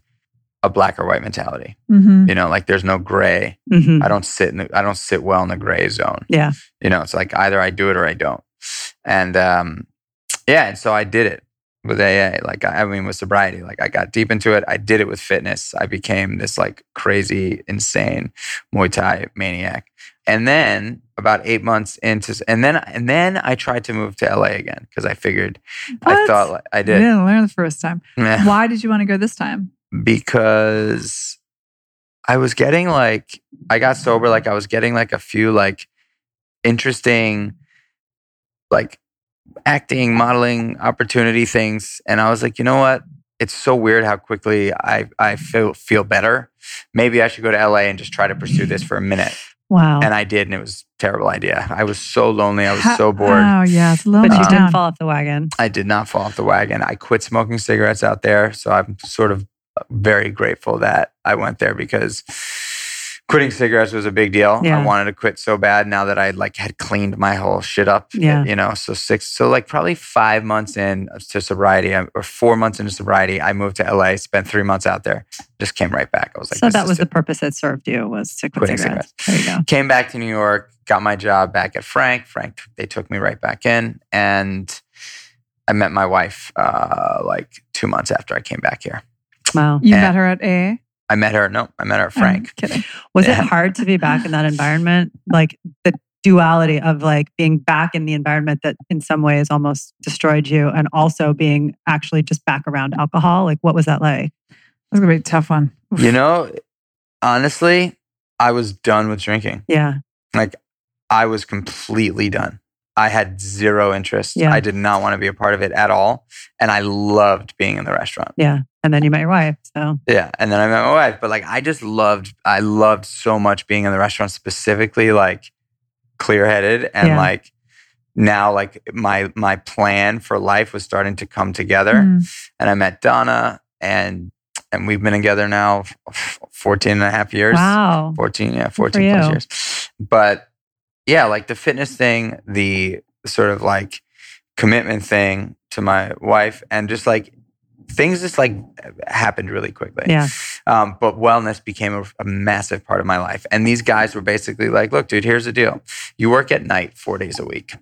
a black or white mentality. Mhm. You know, like there's no gray. Mhm. I don't sit in the, I don't sit well in the gray zone. Yeah. You know, it's like either I do it or I don't. And um yeah, and so I did it with AA. Like I I mean with sobriety. Like I got deep into it. I did it with fitness. I became this like crazy, insane Muay Thai maniac. And then about eight months into and then and then I tried to move to LA again because I figured I What? thought like, I You did. didn't learn the first time. Why did you want to go this time? because I was getting like I got sober like I was getting like a few like interesting like acting modeling opportunity things and I was like you know what it's so weird how quickly I I feel feel better maybe I should go to LA and just try to pursue this for a minute wow and I did and it was a terrible idea I was so lonely I was Ha- so bored Oh yeah, it's a little but you didn't down. fall off the wagon I did not fall off the wagon. I quit smoking cigarettes out there. So I'm sort of very grateful that I went there because quitting cigarettes was a big deal. Yeah. I wanted to quit so bad now that I like had cleaned my whole shit up. Yeah. You know, so six, so like probably five months in to sobriety um, or four months into sobriety, I moved to LA, spent three months out there, just came right back. I was like, so this that is was the purpose that served you was to quit Quitting cigarettes. There you go. came back to New York, got my job back at Frank. Frank, they took me right back in, and I met my wife uh, like two months after I came back here. Wow. You And- met her at A. I met her. No, I met her at I'm Frank. kidding. Was Yeah. it hard to be back in that environment? Like the duality of like being back in the environment that in some ways almost destroyed you and also being actually just back around alcohol. Like what was that like? That's gonna be a tough one. You know, honestly, I was done with drinking. Yeah. Like, I was completely done. I had zero interest. Yeah. I did not want to be a part of it at all. And I loved being in the restaurant. Yeah. And then you met your wife. So Yeah. And then I met my wife. But like, I just loved, I loved so much being in the restaurant, specifically like clear headed. And Yeah. like, now like my my plan for life was starting to come together Mm. and I met Donna and and we've been together now f- 14 and a half years. wow. 14, yeah, 14 plus years. But yeah, like the fitness thing, the sort of like commitment thing to my wife and just like things just like happened really quickly. Yeah. Um, but wellness became a, a massive part of my life. And these guys were basically like, look, dude, here's the deal. You work at night four days a week.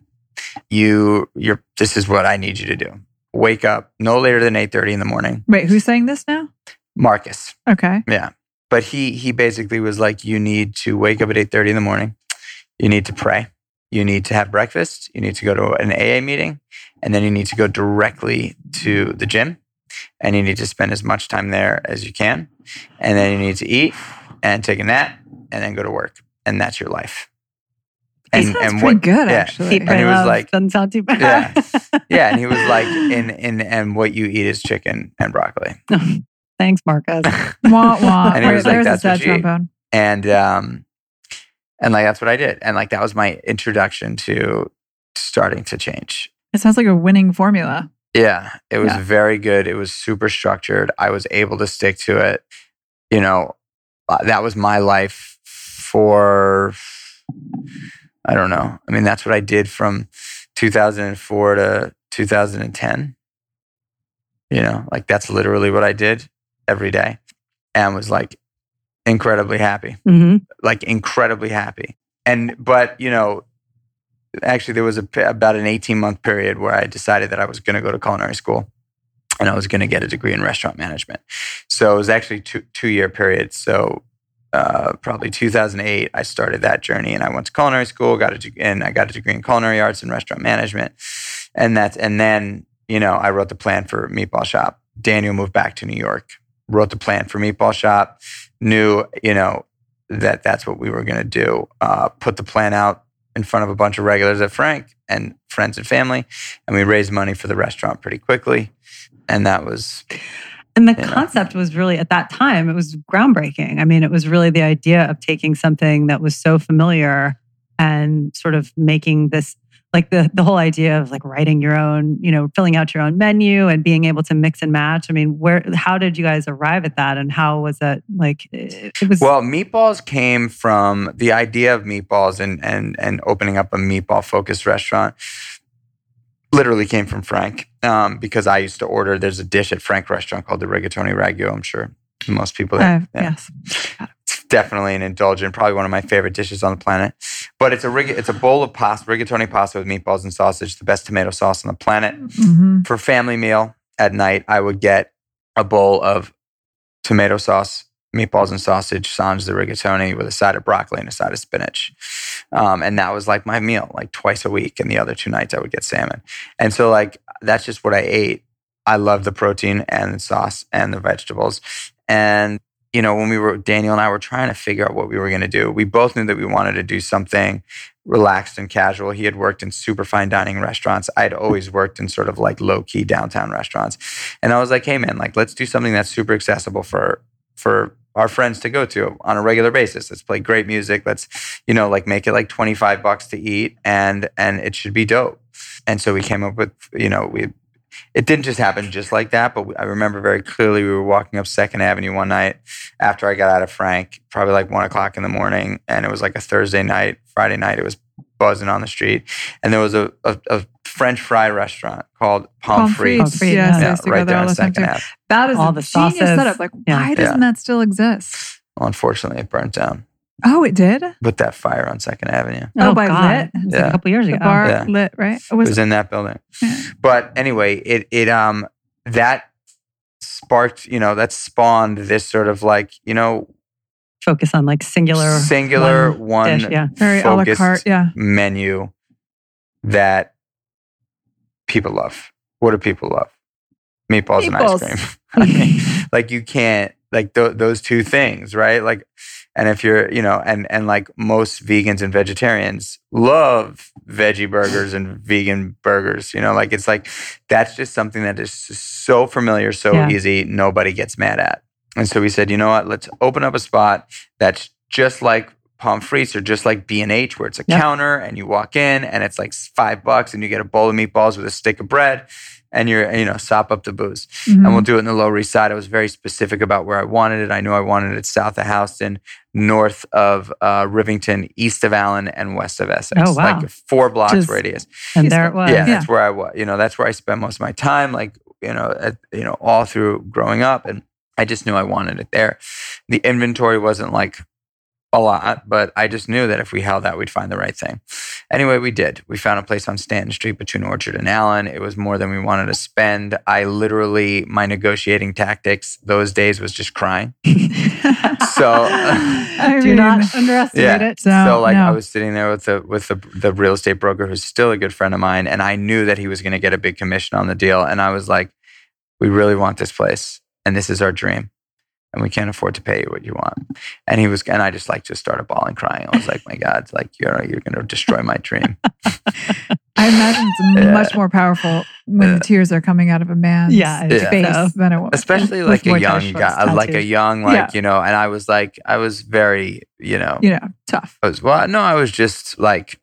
You you're this is what I need you to do. Wake up no later than 8:30 in the morning. Wait, who's saying this now? Marcus. Okay. Yeah. But he he basically was like, you need to wake up at 8:30 in the morning. You need to pray. You need to have breakfast. You need to go to an AA meeting. And then you need to go directly to the gym. And you need to spend as much time there as you can. And then you need to eat and take a nap and then go to work. And that's your life. That sounds pretty good, yeah. actually. And he was love. like- doesn't sound too bad. Yeah. Yeah. And he was like, in in and what you eat is chicken and broccoli. Thanks, Marcus. Wah, wah. And he was Right, like, there's "That's a what you eat." trombone. and um and like that's what i did and like that was my introduction to starting to change It sounds like a winning formula. Yeah it was Yeah. very good it was super structured i was able to stick to it you know uh, that was my life for i don't know i mean that's what i did from 2004 to 2010 you know like that's literally what i did every day and was like incredibly happy hmm like incredibly happy. And but you know, actually there was a about an 18 month period where I decided that I was going to go to culinary school and I was going to get a degree in restaurant management. So it was actually two two year period. So uh, probably 2008, I started that journey and I went to culinary school, got a deg- and I got a degree in culinary arts and restaurant management. And that's and then you know I wrote the plan for Meatball Shop. Daniel moved back to New York, wrote the plan for Meatball Shop, knew you know that that's what we were going to do. Uh, put the plan out in front of a bunch of regulars at Frank and friends and family, and we raised money for the restaurant pretty quickly. And that was And the You know. concept was really at that time, it was groundbreaking. I mean, it was really the idea of taking something that was so familiar and sort of making this like the the whole idea of like writing your own, you know, filling out your own menu and being able to mix and match. I mean, where how did you guys arrive at that and how was that like it, was Well, meatballs came from the idea of meatballs and and and opening up a meatball focused restaurant. Literally came from Frank um, because I used to order. There's a dish at Frank restaurant called the rigatoni ragu. I'm sure most people. That, Uh, yeah. Yes. Definitely an indulgent, probably one of my favorite dishes on the planet. But it's a rig- it's a bowl of pasta, rigatoni pasta with meatballs and sausage, the best tomato sauce on the planet. hmm For family meal at night, I would get a bowl of tomato sauce, meatballs and sausage, sans the rigatoni with a side of broccoli and a side of spinach. Um, and that was like my meal, like twice a week. And the other two nights I would get salmon. And so like that's just what I ate. I love the protein and the sauce and the vegetables. And you know, when we were Daniel and I were trying to figure out what we were going to do, we both knew that we wanted to do something relaxed and casual. He had worked in super fine dining restaurants. I'd always worked in sort of like low key downtown restaurants. And I was like, hey man, like let's do something that's super accessible for for our friends to go to on a regular basis. Let's play great music. Let's, you know, like make it like 25 bucks to eat and and it should be dope. And so we came up with, you know, we it didn't just happen just like that, but I remember very clearly we were walking up Second Avenue one night after I got out of Frank, probably like one o'clock in the morning, and it was like a Thursday night, Friday night. It was buzzing on the street, and there was a, a, a French fry restaurant called Pommes Frites. Pommes Yes, yeah. I used to go right there there on Second too. Ave. That is All a the genius sauces. setup. Like, Yeah. why doesn't that still exist? Well, unfortunately, it burnt down Oh, it did. with that fire on Second Avenue. Oh, by God. Lit? It was like a couple years The ago. bar Yeah. lit, right? It It was. was in that building. yeah. But anyway, it it um that sparked, you know, that spawned this sort of like, you know, Focus on like singular singular one one, dish, yeah. Very a la carte. Yeah. menu that people love. What do people love? Meatballs, Meatballs. and ice cream. I mean, like you can't like th- those two things, right? Like, and if you're, you know, and and like most vegans and vegetarians love veggie burgers and vegan burgers. You know, like it's like that's just something that is so familiar, so Yeah. easy, nobody gets mad at. And so we said, you know what? Let's open up a spot that's just like Pommes Frites or just like B and H, where it's a Yep. counter and you walk in and it's like five bucks and you get a bowl of meatballs with a stick of bread and you're you know sop up the booze Mhm. and we'll do it in the Lower East Side. I was very specific about where I wanted it. I knew I wanted it south of Houston, north of uh, Rivington, east of Allen, and west of Essex. Oh, wow. Like four blocks Just- radius. And there it was. Yeah, that's where I was. You know, that's where I spent most of my time. Like you know, at, you know, all through growing up, and I just knew I wanted it there. The inventory wasn't like a lot, but I just knew that if we held that, we'd find the right thing. Anyway, we did. We found a place on Stanton Street between Orchard and Allen. It was more than we wanted to spend. I literally, my negotiating tactics those days was just crying. So- I Do mean, not underestimate Yeah. it. So, so like I was sitting there with the with the the real estate broker who's still a good friend of mine, and I knew that he was going to get a big commission on the deal, and I was like, "We really want this place, and this is our dream, and we can't afford to pay you what you want." And he was, and I just like just started bawling, crying. I was like, "My God, like you're you're going to destroy my dream." I imagine it's Yeah. much more powerful when Yeah. the tears are coming out of a man's Yeah, face so. than a woman. Especially With like a more young tattoos, guy, like a young, like Yeah. you know. And I was like, I was very, you know, you know, tough. I was well, no, I was just like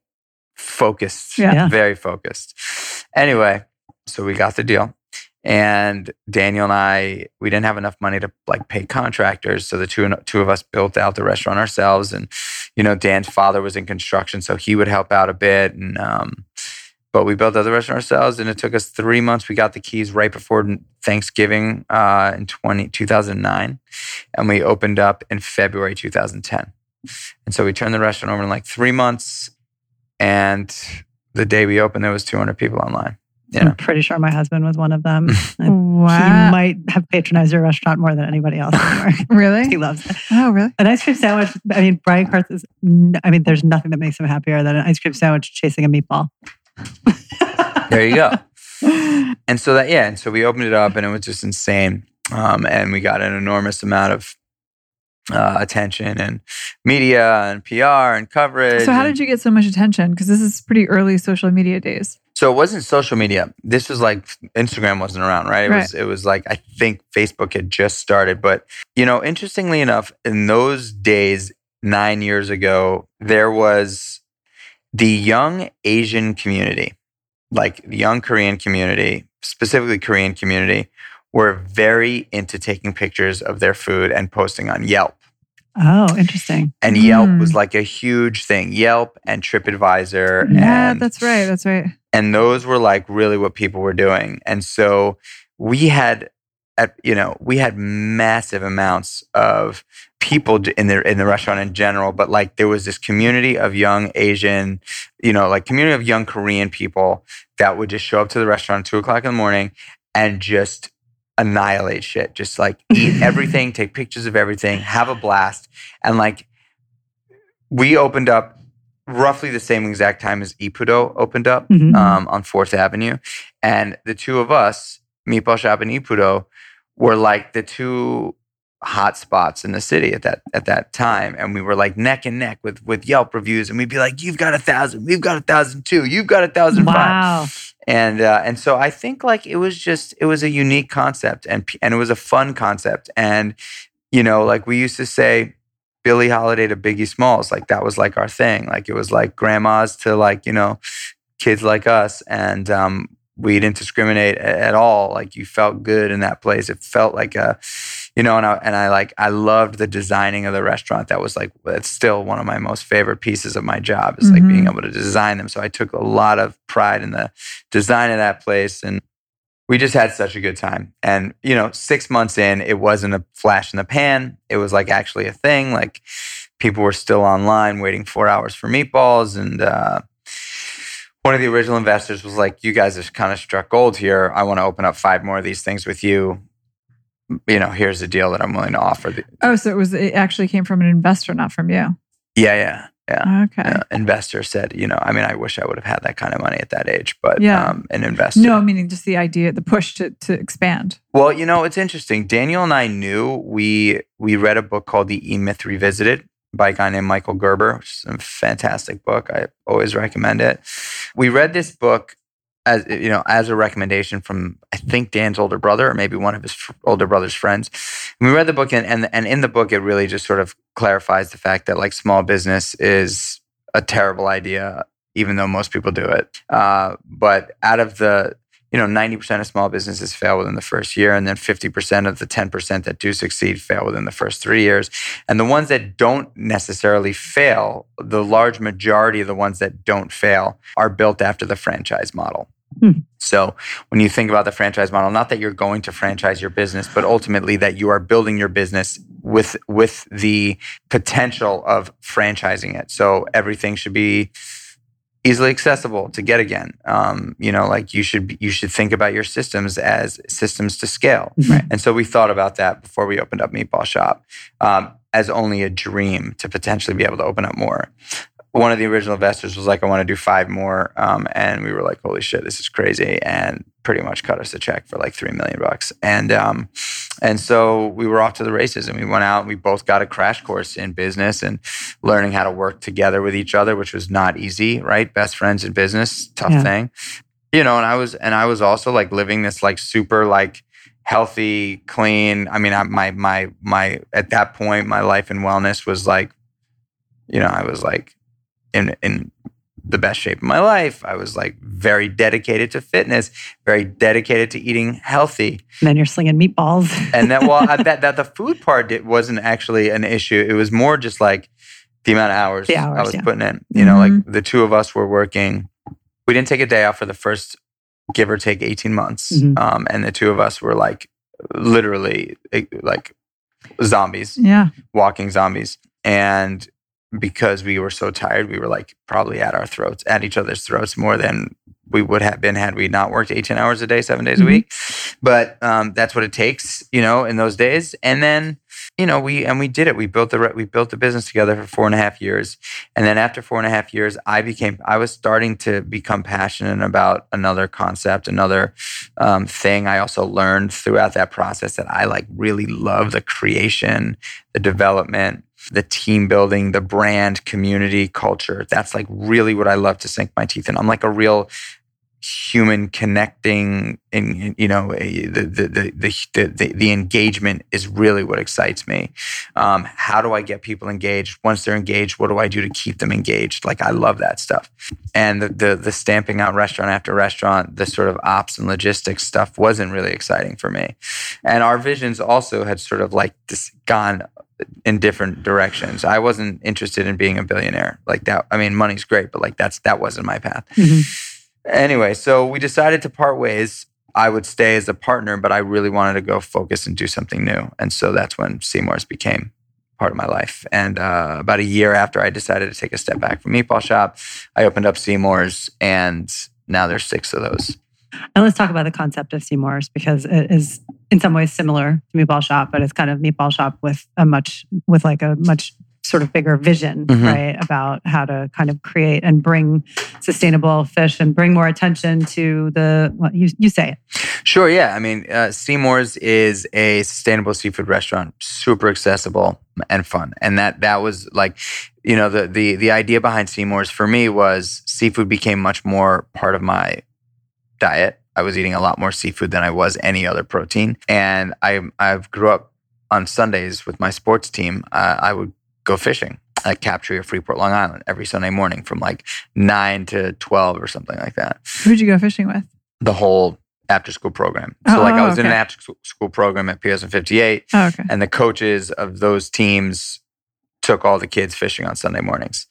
focused, Yeah. Yeah. very focused. Anyway, so we got the deal, and Daniel and I, we didn't have enough money to like pay contractors, so the two two of us built out the restaurant ourselves. And you know, Dan's father was in construction, so he would help out a bit, and um. But we built out the restaurant ourselves, and it took us three months. We got the keys right before Thanksgiving uh, in 20, 2009, and we opened up in February 2010. And so we turned the restaurant over in like three months. And the day we opened, there was 200 people online. Yeah. I'm pretty sure my husband was one of them. Wow. He might have patronized your restaurant more than anybody else really? he loves it. Oh, really? An ice cream sandwich. I mean, Brian Karth is. I mean, there's nothing that makes him happier than an ice cream sandwich chasing a meatball. There you go. and so that, yeah. And so we opened it up and it was just insane. Um, and we got an enormous amount of uh, attention and media and PR and coverage. So, how and- did you get so much attention? Because this is pretty early social media days. So it wasn't social media. This was like Instagram wasn't around, right? It Right. was it was like I think Facebook had just started. But you know, interestingly enough, in those days, nine years ago, there was the young Asian community, like the young Korean community, specifically Korean community, were very into taking pictures of their food and posting on Yelp. Oh, interesting. And Yelp was Mm. like a huge thing. Yelp and TripAdvisor. Yeah, and, that's right. That's right. And those were like really what people were doing. And so we had at you know, we had massive amounts of people in the in the restaurant in general, but like there was this community of young Asian, you know, like community of young Korean people that would just show up to the restaurant at two o'clock in the morning and just annihilate shit. Just like eat everything, take pictures of everything, have a blast. And like we opened up roughly the same exact time as Ippudo opened up Mhm. um, on Fourth Avenue, and the two of us, Meatball Shop and Ippudo, were like the two hot spots in the city at that at that time, and we were like neck and neck with with Yelp reviews, and we'd be like, "You've got a thousand, we've got a thousand two, you've got a thousand five. Wow. and uh, and so I think like it was just it was a unique concept and and it was a fun concept. And you know like we used to say Billie Holiday to Biggie Smalls like that was like our thing. Like it was like grandmas to like you know kids like us and um, we didn't discriminate at all. Like you felt good in that place. It felt like a you know and I and I like I loved the designing of the restaurant. That was like it's still one of my most favorite pieces of my job is like Mhm. being able to design them. So I took a lot of pride in the design of that place and we just had such a good time. And you know six months in it wasn't a flash in the pan. It was like actually a thing. Like people were still online waiting four hours for meatballs. And uh, one of the original investors was like you guys have kind of struck gold here. I want to open up five more of these things with you. You know here's the deal that i'm willing to offer the, Oh, so it was it actually came from an investor, not from you. yeah yeah yeah Okay. uh, investor said, you know, I mean, I wish I would have had that kind of money at that age, but Yeah. um, an investor. No, meaning just the idea, the push to to expand. Well, you know, it's interesting. Daniel and I knew we we read a book called The E Myth Revisited by a guy named Michael Gerber, which is a fantastic book. I always recommend it. We read this book as you know as a recommendation from I think Dan's older brother or maybe one of his older brother's friends. And we read the book and, and and in the book it really just sort of clarifies the fact that like small business is a terrible idea even though most people do it. Uh, but out of the you know, 90% of small businesses fail within the first year, and then 50% of the 10% that do succeed fail within the first three years. And the ones that don't necessarily fail, the large majority of the ones that don't fail are built after the franchise model. Hmm. So when you think about the franchise model, not that you're going to franchise your business, but ultimately that you are building your business with with the potential of franchising it. So everything should be easily accessible to get again. Um, you know, like you should you should think about your systems as systems to scale. Right. And so we thought about that before we opened up Meatball Shop um, as only a dream to potentially be able to open up more. One of the original investors was like, "I want to do five more," um, and we were like, "Holy shit, this is crazy!" And pretty much cut us a check for like three million bucks. And um, and so we were off to the races, and we went out. and We both got a crash course in business and learning how to work together with each other, which was not easy. Right, best friends in business, tough Yeah. thing. You know, and I was and I was also like living this like super like healthy, clean. I mean, I, my my my at that point, my life and wellness was like, you know, I was like in in the best shape of my life. I was like very dedicated to fitness, very dedicated to eating healthy. And then you're slinging meatballs. And that well, I, that that the food part it wasn't actually an issue. It was more just like the amount of hours, hours, I was yeah. putting in. You know, Mhm. like the two of us were working. We didn't take a day off for the first give or take 18 months. Mhm. Um, and the two of us were like literally eh, like zombies Yeah. walking zombies. And because we were so tired, we were like probably at our throats, at each other's throats more than we would have been had we not worked 18 hours a day, seven days Mhm. a week. But um, that's what it takes, you know, in those days. And then, you know, we and we did it. We built the we built the business together for four and a half years. And then after four and a half years, I became I was starting to become passionate about another concept, another um, thing. I also learned throughout that process that I like really love the creation, the development, the team building, the brand, community, culture. That's like really what I love to sink my teeth in. I'm like a real human connecting and you know the the the the, the, engagement is really what excites me. Um, how do i get people engaged? Once they're engaged what do i do to keep them engaged? Like i love that stuff. And the the, the stamping out restaurant after restaurant the sort of ops and logistics stuff wasn't really exciting for me. And our visions also had sort of like this gone in different directions. I wasn't interested in being a billionaire like that. I mean, money's great, but like that's that wasn't my path. Mm-hmm. Anyway, so we decided to part ways. I would stay as a partner, but I really wanted to go focus and do something new. And so that's when Seamore's became part of my life. And uh, about a year after I decided to take a step back from Meatball Shop, I opened up Seamore's, and now there's six of those. And let's talk about the concept of Seamore's because it is in some ways similar to Meatball Shop, but it's kind of Meatball Shop with a much with like a much sort of bigger vision, mm-hmm. right? About how to kind of create and bring sustainable fish and bring more attention to the, well, you, you say it. Sure, yeah. I mean, uh, Seamore's is a sustainable seafood restaurant, super accessible and fun. And that, that was like, you know, the, the, the idea behind Seamore's for me was seafood became much more part of my diet. I was eating a lot more seafood than I was any other protein. And I, I've grew up on Sundays with my sports team. Uh, I would go fishing at Captree or Freeport, Long Island every Sunday morning from like nine to 12 or something like that. Who'd you go fishing with? The whole after school program. So, oh, like, I was okay. in an after school program at Pearson 58. Oh, okay. And the coaches of those teams took all the kids fishing on Sunday mornings.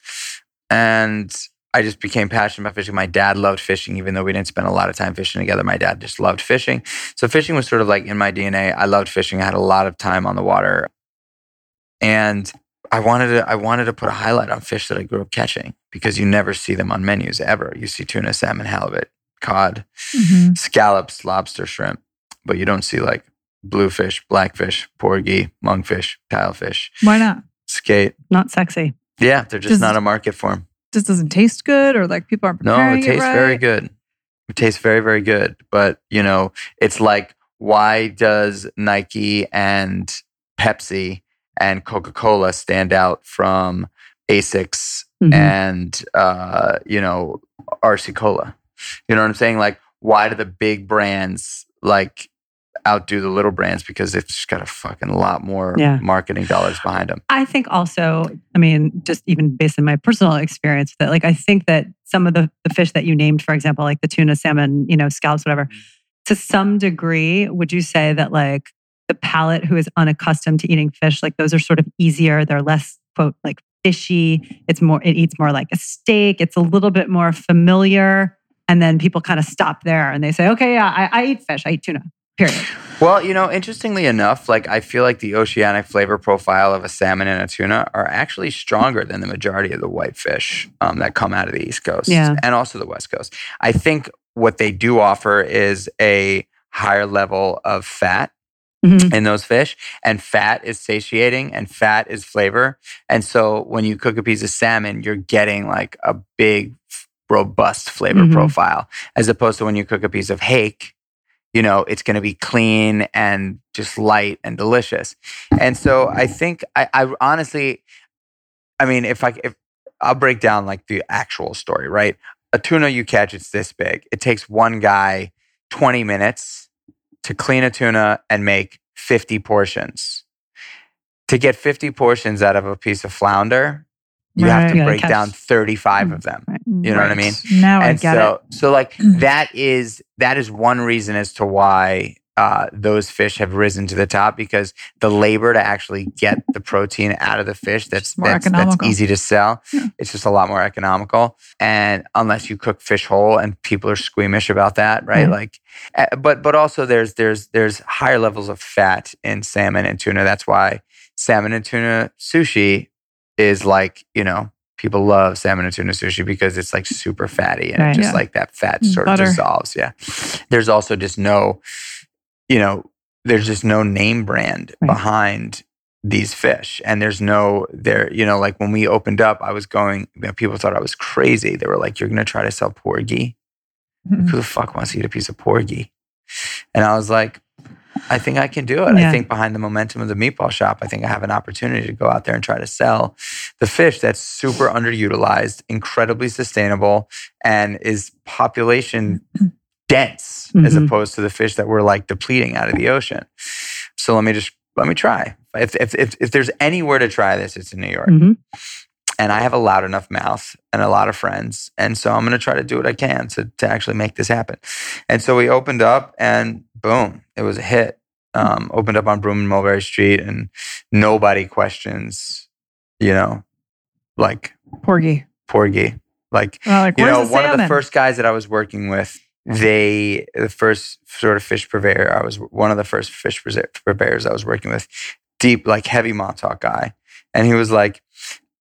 And I just became passionate about fishing. My dad loved fishing, even though we didn't spend a lot of time fishing together. My dad just loved fishing. So, fishing was sort of like in my DNA. I loved fishing. I had a lot of time on the water. And I wanted to I wanted to put a highlight on fish that I grew up catching because you never see them on menus ever. You see tuna, salmon, halibut, cod, mm-hmm. scallops, lobster, shrimp, but you don't see like bluefish, blackfish, porgy, monkfish, tilefish. Why not? Skate. Not sexy. Yeah, they're just, just not a market for them. Just doesn't taste good, or like people aren't. No, it tastes it right? very good. It tastes very very good, but you know, it's like why does Nike and Pepsi and Coca Cola stand out from Asics mm-hmm. and uh, you know RC Cola. You know what I'm saying? Like, why do the big brands like outdo the little brands because they've just got a fucking lot more yeah. marketing dollars behind them. I think also, I mean, just even based on my personal experience, that like I think that some of the, the fish that you named, for example, like the tuna, salmon, you know, scallops, whatever, mm-hmm. to some degree, would you say that like the palate who is unaccustomed to eating fish, like those are sort of easier. They're less, quote, like fishy. It's more, it eats more like a steak. It's a little bit more familiar. And then people kind of stop there and they say, okay, yeah, I, I eat fish. I eat tuna, period. Well, you know, interestingly enough, like I feel like the oceanic flavor profile of a salmon and a tuna are actually stronger than the majority of the white fish um, that come out of the East Coast yeah. and also the West Coast. I think what they do offer is a higher level of fat Mm-hmm. in those fish. And fat is satiating and fat is flavor. And so when you cook a piece of salmon, you're getting like a big, robust flavor mm-hmm. profile, as opposed to when you cook a piece of hake, you know, it's going to be clean and just light and delicious. And so I think I, I honestly, I mean, if I, if I'll break down like the actual story, right? A tuna you catch, it's this big. It takes one guy 20 minutes to clean a tuna and make 50 portions. To get 50 portions out of a piece of flounder, you right. have to break down 35 mm, of them. You know right. what I mean? Now and I get so, it. So like that is that is one reason as to why uh, those fish have risen to the top because the labor to actually get the protein out of the fish that's that's, that's, easy to sell. Yeah. It's just a lot more economical. And unless you cook fish whole, and people are squeamish about that, right? Mm-hmm. Like, uh, but but also there's there's there's higher levels of fat in salmon and tuna. That's why salmon and tuna sushi is like you know people love salmon and tuna sushi because it's like super fatty and right, just yeah. like that fat sort Butter. of dissolves. Yeah. There's also just no you know, there's just no name brand right. behind these fish. And there's no there, you know, like when we opened up, I was going, you know, people thought I was crazy. They were like, You're gonna try to sell porgy? Mm-hmm. Who the fuck wants to eat a piece of porgy? And I was like, I think I can do it. Yeah. I think behind the momentum of the meatball shop, I think I have an opportunity to go out there and try to sell the fish that's super underutilized, incredibly sustainable, and is population dense as Mhm. opposed to the fish that we're like depleting out of the ocean. So let me just let me try. If if if, if there's anywhere to try this, it's in New York. Mhm. And I have a loud enough mouth and a lot of friends. And so I'm going to try to do what I can to, to actually make this happen. And so we opened up and boom, it was a hit. Um, opened up on Broome and Mulberry Street and nobody questions, you know, like Porgy. Porgy. Like, Well, like, you know, one of the first guys that I was working with, they, the first sort of fish purveyor, I was one of the first fish purveyors I was working with, deep, like heavy Montauk guy. And he was like,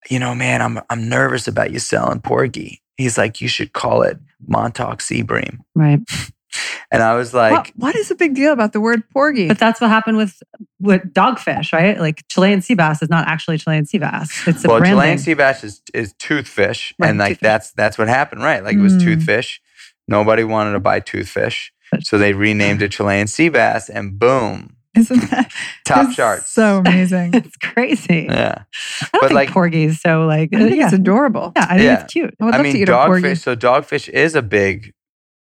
you know, man, I'm, I'm nervous about you selling porgy. He's like, you should call it Montauk Sea Bream. Right. And I was like, what, what is the big deal about the word porgy? But that's what happened with with dogfish, right? Like Chilean sea bass is not actually Chilean sea bass. It's a well, branding. Chilean sea bass is, is toothfish. Right, and like toothfish. that's that's what happened, right? Like it was Mm. toothfish. Nobody wanted to buy toothfish. So they renamed it Chilean sea bass and boom, Isn't that top it's charts. So amazing. it's crazy. yeah. I don't But think like- porgy is so like. I think yeah, it's adorable. yeah, I think Yeah. it's cute. I would I love to mean, eat a porgy. dogfish. So dogfish is a big,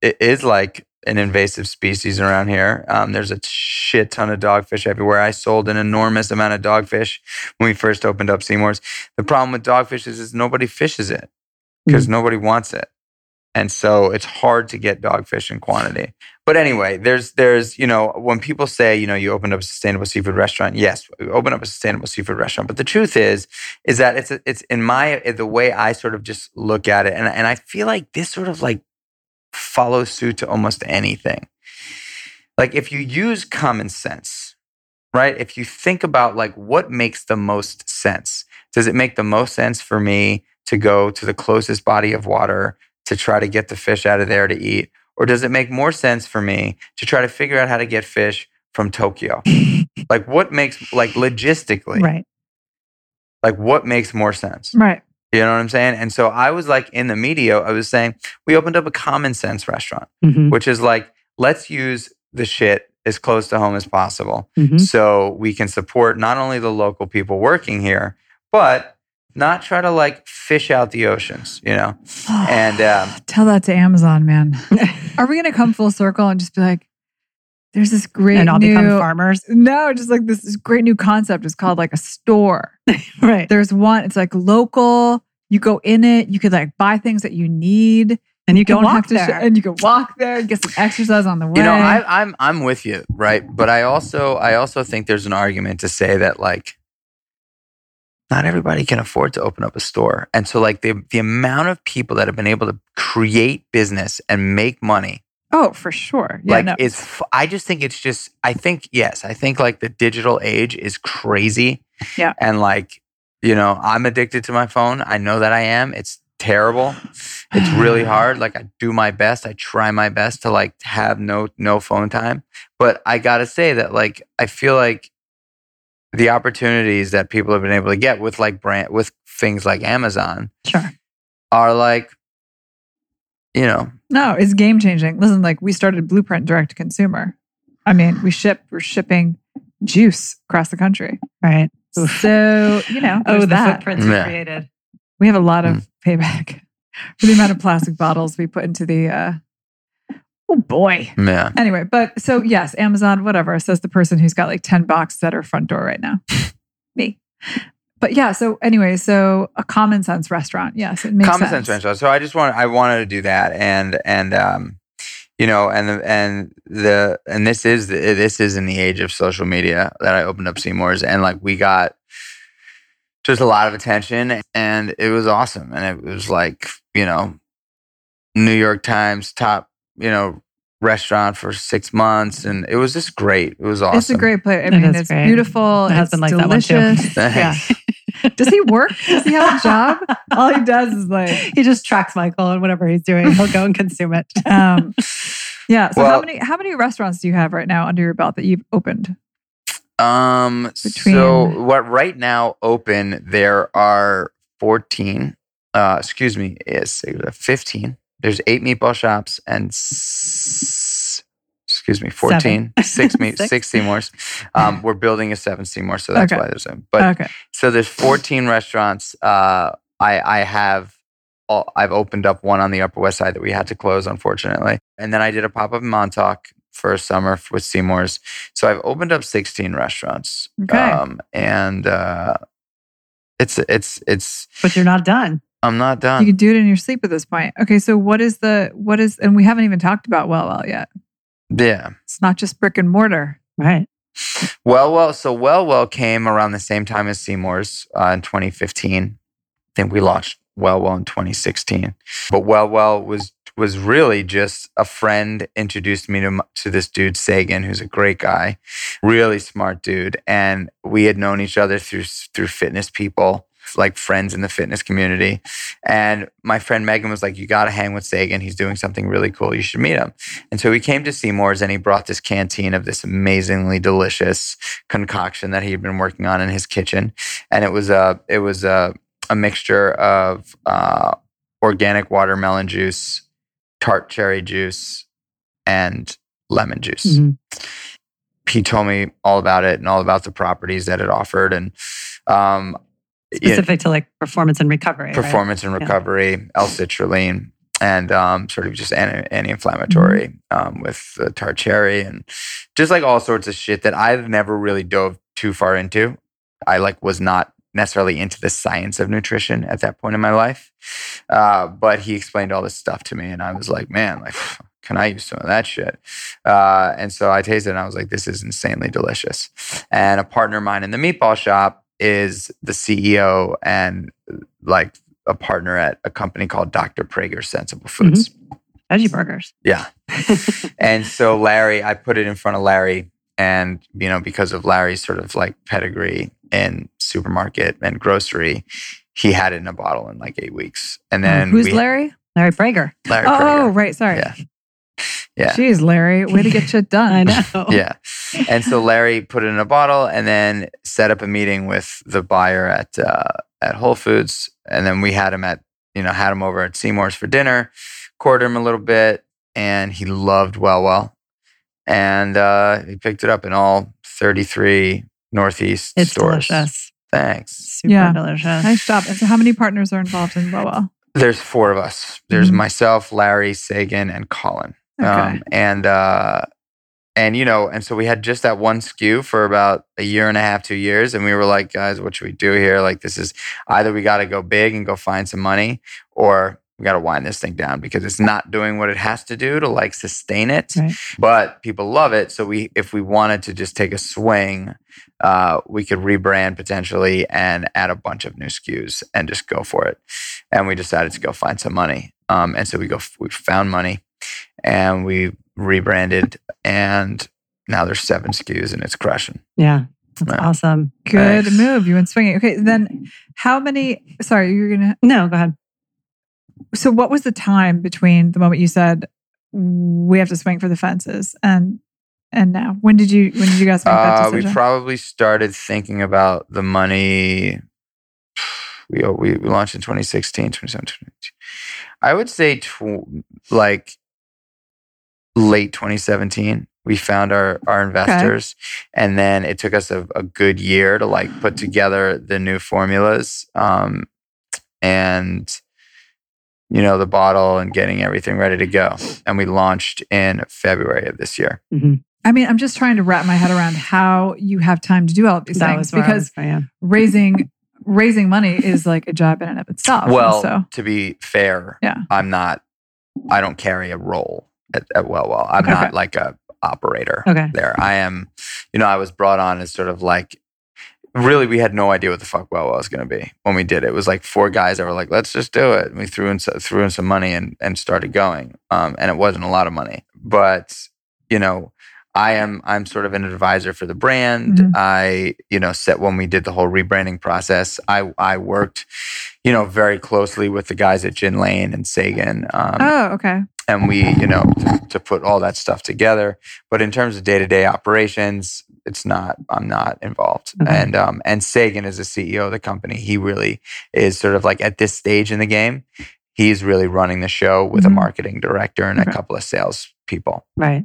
it is like an invasive species around here. Um, there's a shit ton of dogfish everywhere. I sold an enormous amount of dogfish when we first opened up Seamore's. The problem with dogfish is, is nobody fishes it because nobody wants it. And so it's hard to get dogfish in quantity. But anyway, there's there's you know when people say you know you opened up a sustainable seafood restaurant, yes, we open up a sustainable seafood restaurant. But the truth is, is that it's it's in my the way I sort of just look at it, and and I feel like this sort of like follows suit to almost anything. Like if you use common sense, right? If you think about like what makes the most sense, does it make the most sense for me to go to the closest body of water to try to get the fish out of there to eat? Or does it make more sense for me to try to figure out how to get fish from Tokyo? like what makes like logistically, Right. like what makes more sense? right. You know what I'm saying? And so I was like in the media, I was saying, we opened up a common sense restaurant, Mhm, which is like, let's use the shit as close to home as possible mhm. so we can support not only the local people working here, but not try to like fish out the oceans, you know? And um, tell that to Amazon, man. Are we gonna come full circle and just be like, there's this great and I'll new become farmers. no, just like this, this great new concept. is called like a store. Right. There's one. It's like local. You go in it. You could like buy things that you need. And you can don't walk have to, there. sh- and you can walk there. and Get some exercise on the way. you know, I, I'm I'm with you, right? But I also I also think there's an argument to say that like not everybody can afford to open up a store, and so like the the amount of people that have been able to create business and make money oh, for sure. Yeah, like no. it's f- i just think it's just i think yes i think like the digital age is crazy Yeah. and like you know i'm addicted to my phone i know that i am it's terrible it's really hard like i do my best i try my best to like have no no phone time but i gotta say that like i feel like the opportunities that people have been able to get with like brand with things like amazon Sure. are like you know No, it's game changing. Listen, like we started Blueprint direct to consumer. I mean, we ship, we're shipping juice across the country. Right. So, you know, Oh, the that. footprints we Yeah. created. We have a lot of Mm. payback for the amount of plastic bottles we put into the uh oh boy. yeah Anyway, but so yes, Amazon, whatever, says the person who's got like 10 boxes at her front door right now. Me. But yeah, so anyway, so a common sense restaurant. Yes, it makes common sense. sense restaurant. So I just want I wanted to do that, and and um, you know, and the, and the and this is the, this is in the age of social media that I opened up Seamore's, and like we got just a lot of attention, and it was awesome, and it was like you know, New York Times top you know restaurant for six months, and it was just great. It was awesome. It's a great place. I mean, is it's great. beautiful. My it's husband likes that one too. delicious. yeah. Does he work? Does he have a job? All he does is like, he just tracks Michael and whatever he's doing, he'll go and consume it. um, yeah. So how many how many restaurants do you have right now under your belt that you've opened? Um. So what right now open there are fourteen. Uh, excuse me, is fifteen. There's eight meatball shops and s- excuse me, 14, six, me, Six. six Seamore's. Um, we're building a seven Seamore, so that's Okay. why there's a. But okay. so there's 14 restaurants. Uh, I I have. All, I've opened up one on the Upper West Side that we had to close, unfortunately, and then I did a pop up in Montauk for a summer with Seamore's. So I've opened up 16 restaurants, Okay. um, and uh, it's it's it's. But you're not done. I'm not done. You can do it in your sleep at this point. Okay, so what is the what is and we haven't even talked about WellWell yet. Yeah. It's not just brick and mortar. Right. Well, well, so WellWell came around the same time as Seamore's uh, in 2015. I think we launched WellWell in 2016. But WellWell was was really just a friend introduced me to to this dude Sagan, who's a great guy, really smart dude, and we had known each other through through fitness people. Like friends in the fitness community. And my friend Megan was like, You got to hang with Sagan. He's doing something really cool. You should meet him. And so he came to Seamore's and he brought this canteen of this amazingly delicious concoction that he had been working on in his kitchen. And it was a it was a, a mixture of uh, organic watermelon juice, tart cherry juice, and lemon juice. Mhm. He told me all about it and all about the properties that it offered and um, Specific to like performance and recovery. right? performance and Yeah. recovery, L-citrulline, and um, sort of just anti- anti-inflammatory um, with tart cherry and just like all sorts of shit that I've never really dove too far into. I like was not necessarily into the science of nutrition at that point in my life, uh, but he explained all this stuff to me, and I was like, man, like. Can I use some of that shit? Uh, and so I tasted it and I was like, this is insanely delicious. And a partner of mine in the meatball shop is the CEO and like a partner at a company called Dr. Praeger Sensible mm-hmm. Foods. Veggie burgers. Yeah. And so Larry, I put it in front of Larry and you know because of Larry's sort of like pedigree in supermarket and grocery, he had it in a bottle in like 8 weeks. And oh, then Who's we, Larry? Larry Praeger. Larry Oh, Praeger. right. Sorry. Yeah. Yeah. Jeez, Larry, way to get shit done. I know. yeah. And so Larry put it in a bottle and then set up a meeting with the buyer at uh, at Whole Foods, and then we had him at you know had him over at Seamore's for dinner, courted him a little bit, and he loved WellWell, and uh, he picked it up in all thirty three Northeast It's stores. delicious. Thanks. Super Yeah. delicious. Nice job. And so, how many partners are involved in WellWell? There's four of us. There's Mhm. myself, Larry, Sagan, and Colin. Okay. Um, and uh, and you know, and so we had just that one SKU for about a year and a half, two years, and we were like, guys, what should we do here? Like, this is either we got to go big and go find some money, or we got to wind this thing down because it's not doing what it has to do to like sustain it. Right. But people love it, so we, if we wanted to just take a swing, uh, we could rebrand potentially and add a bunch of new SKUs and just go for it. And we decided to go find some money, um, and so we go, we found money and we rebranded and now there's seven SKUs and it's crushing. yeah. That's Yeah. awesome. Good Thanks. move. You went swinging. Okay. Then, how many? Sorry, you're gonna. No, go ahead. So, what was the time between the moment you said we have to swing for the fences and and now? When did you when did you guys make that Uh, we probably started thinking about the money. We, we, launched in 2016, 2017, 2018. I would say tw- like late 2017. We found our, our investors, and then it took us a, a good year to like put together the new formulas. Um, and you know the bottle and getting everything ready to go and we launched in february of this year I mean, I'm just trying to wrap my head around how you have time to do all of these That things was where I because raising raising money is like a job in and of itself. Well so to be fair Yeah. i'm not i don't carry a role at, at WellWell i'm Okay. not like a operator Okay. there i am you know i was brought on as sort of like really we had no idea what the fuck WellWell was going to be when we did it it was like four guys that were like let's just do it and we threw in threw in some money and and started going um and it wasn't a lot of money but you know I am I'm sort of an advisor for the brand. Mhm. I, you know, set when we did the whole rebranding process, I I worked, you know, very closely with the guys at Gin Lane and Sagan. Um, oh, okay. and we, you know, to, to put all that stuff together. But in terms of day to day operations, it's not. I'm not involved. And um, and Sagan is the CEO of the company. He really is sort of like at this stage in the game. He's really running the show with Mhm. a marketing director and Okay. a couple of sales people. Right.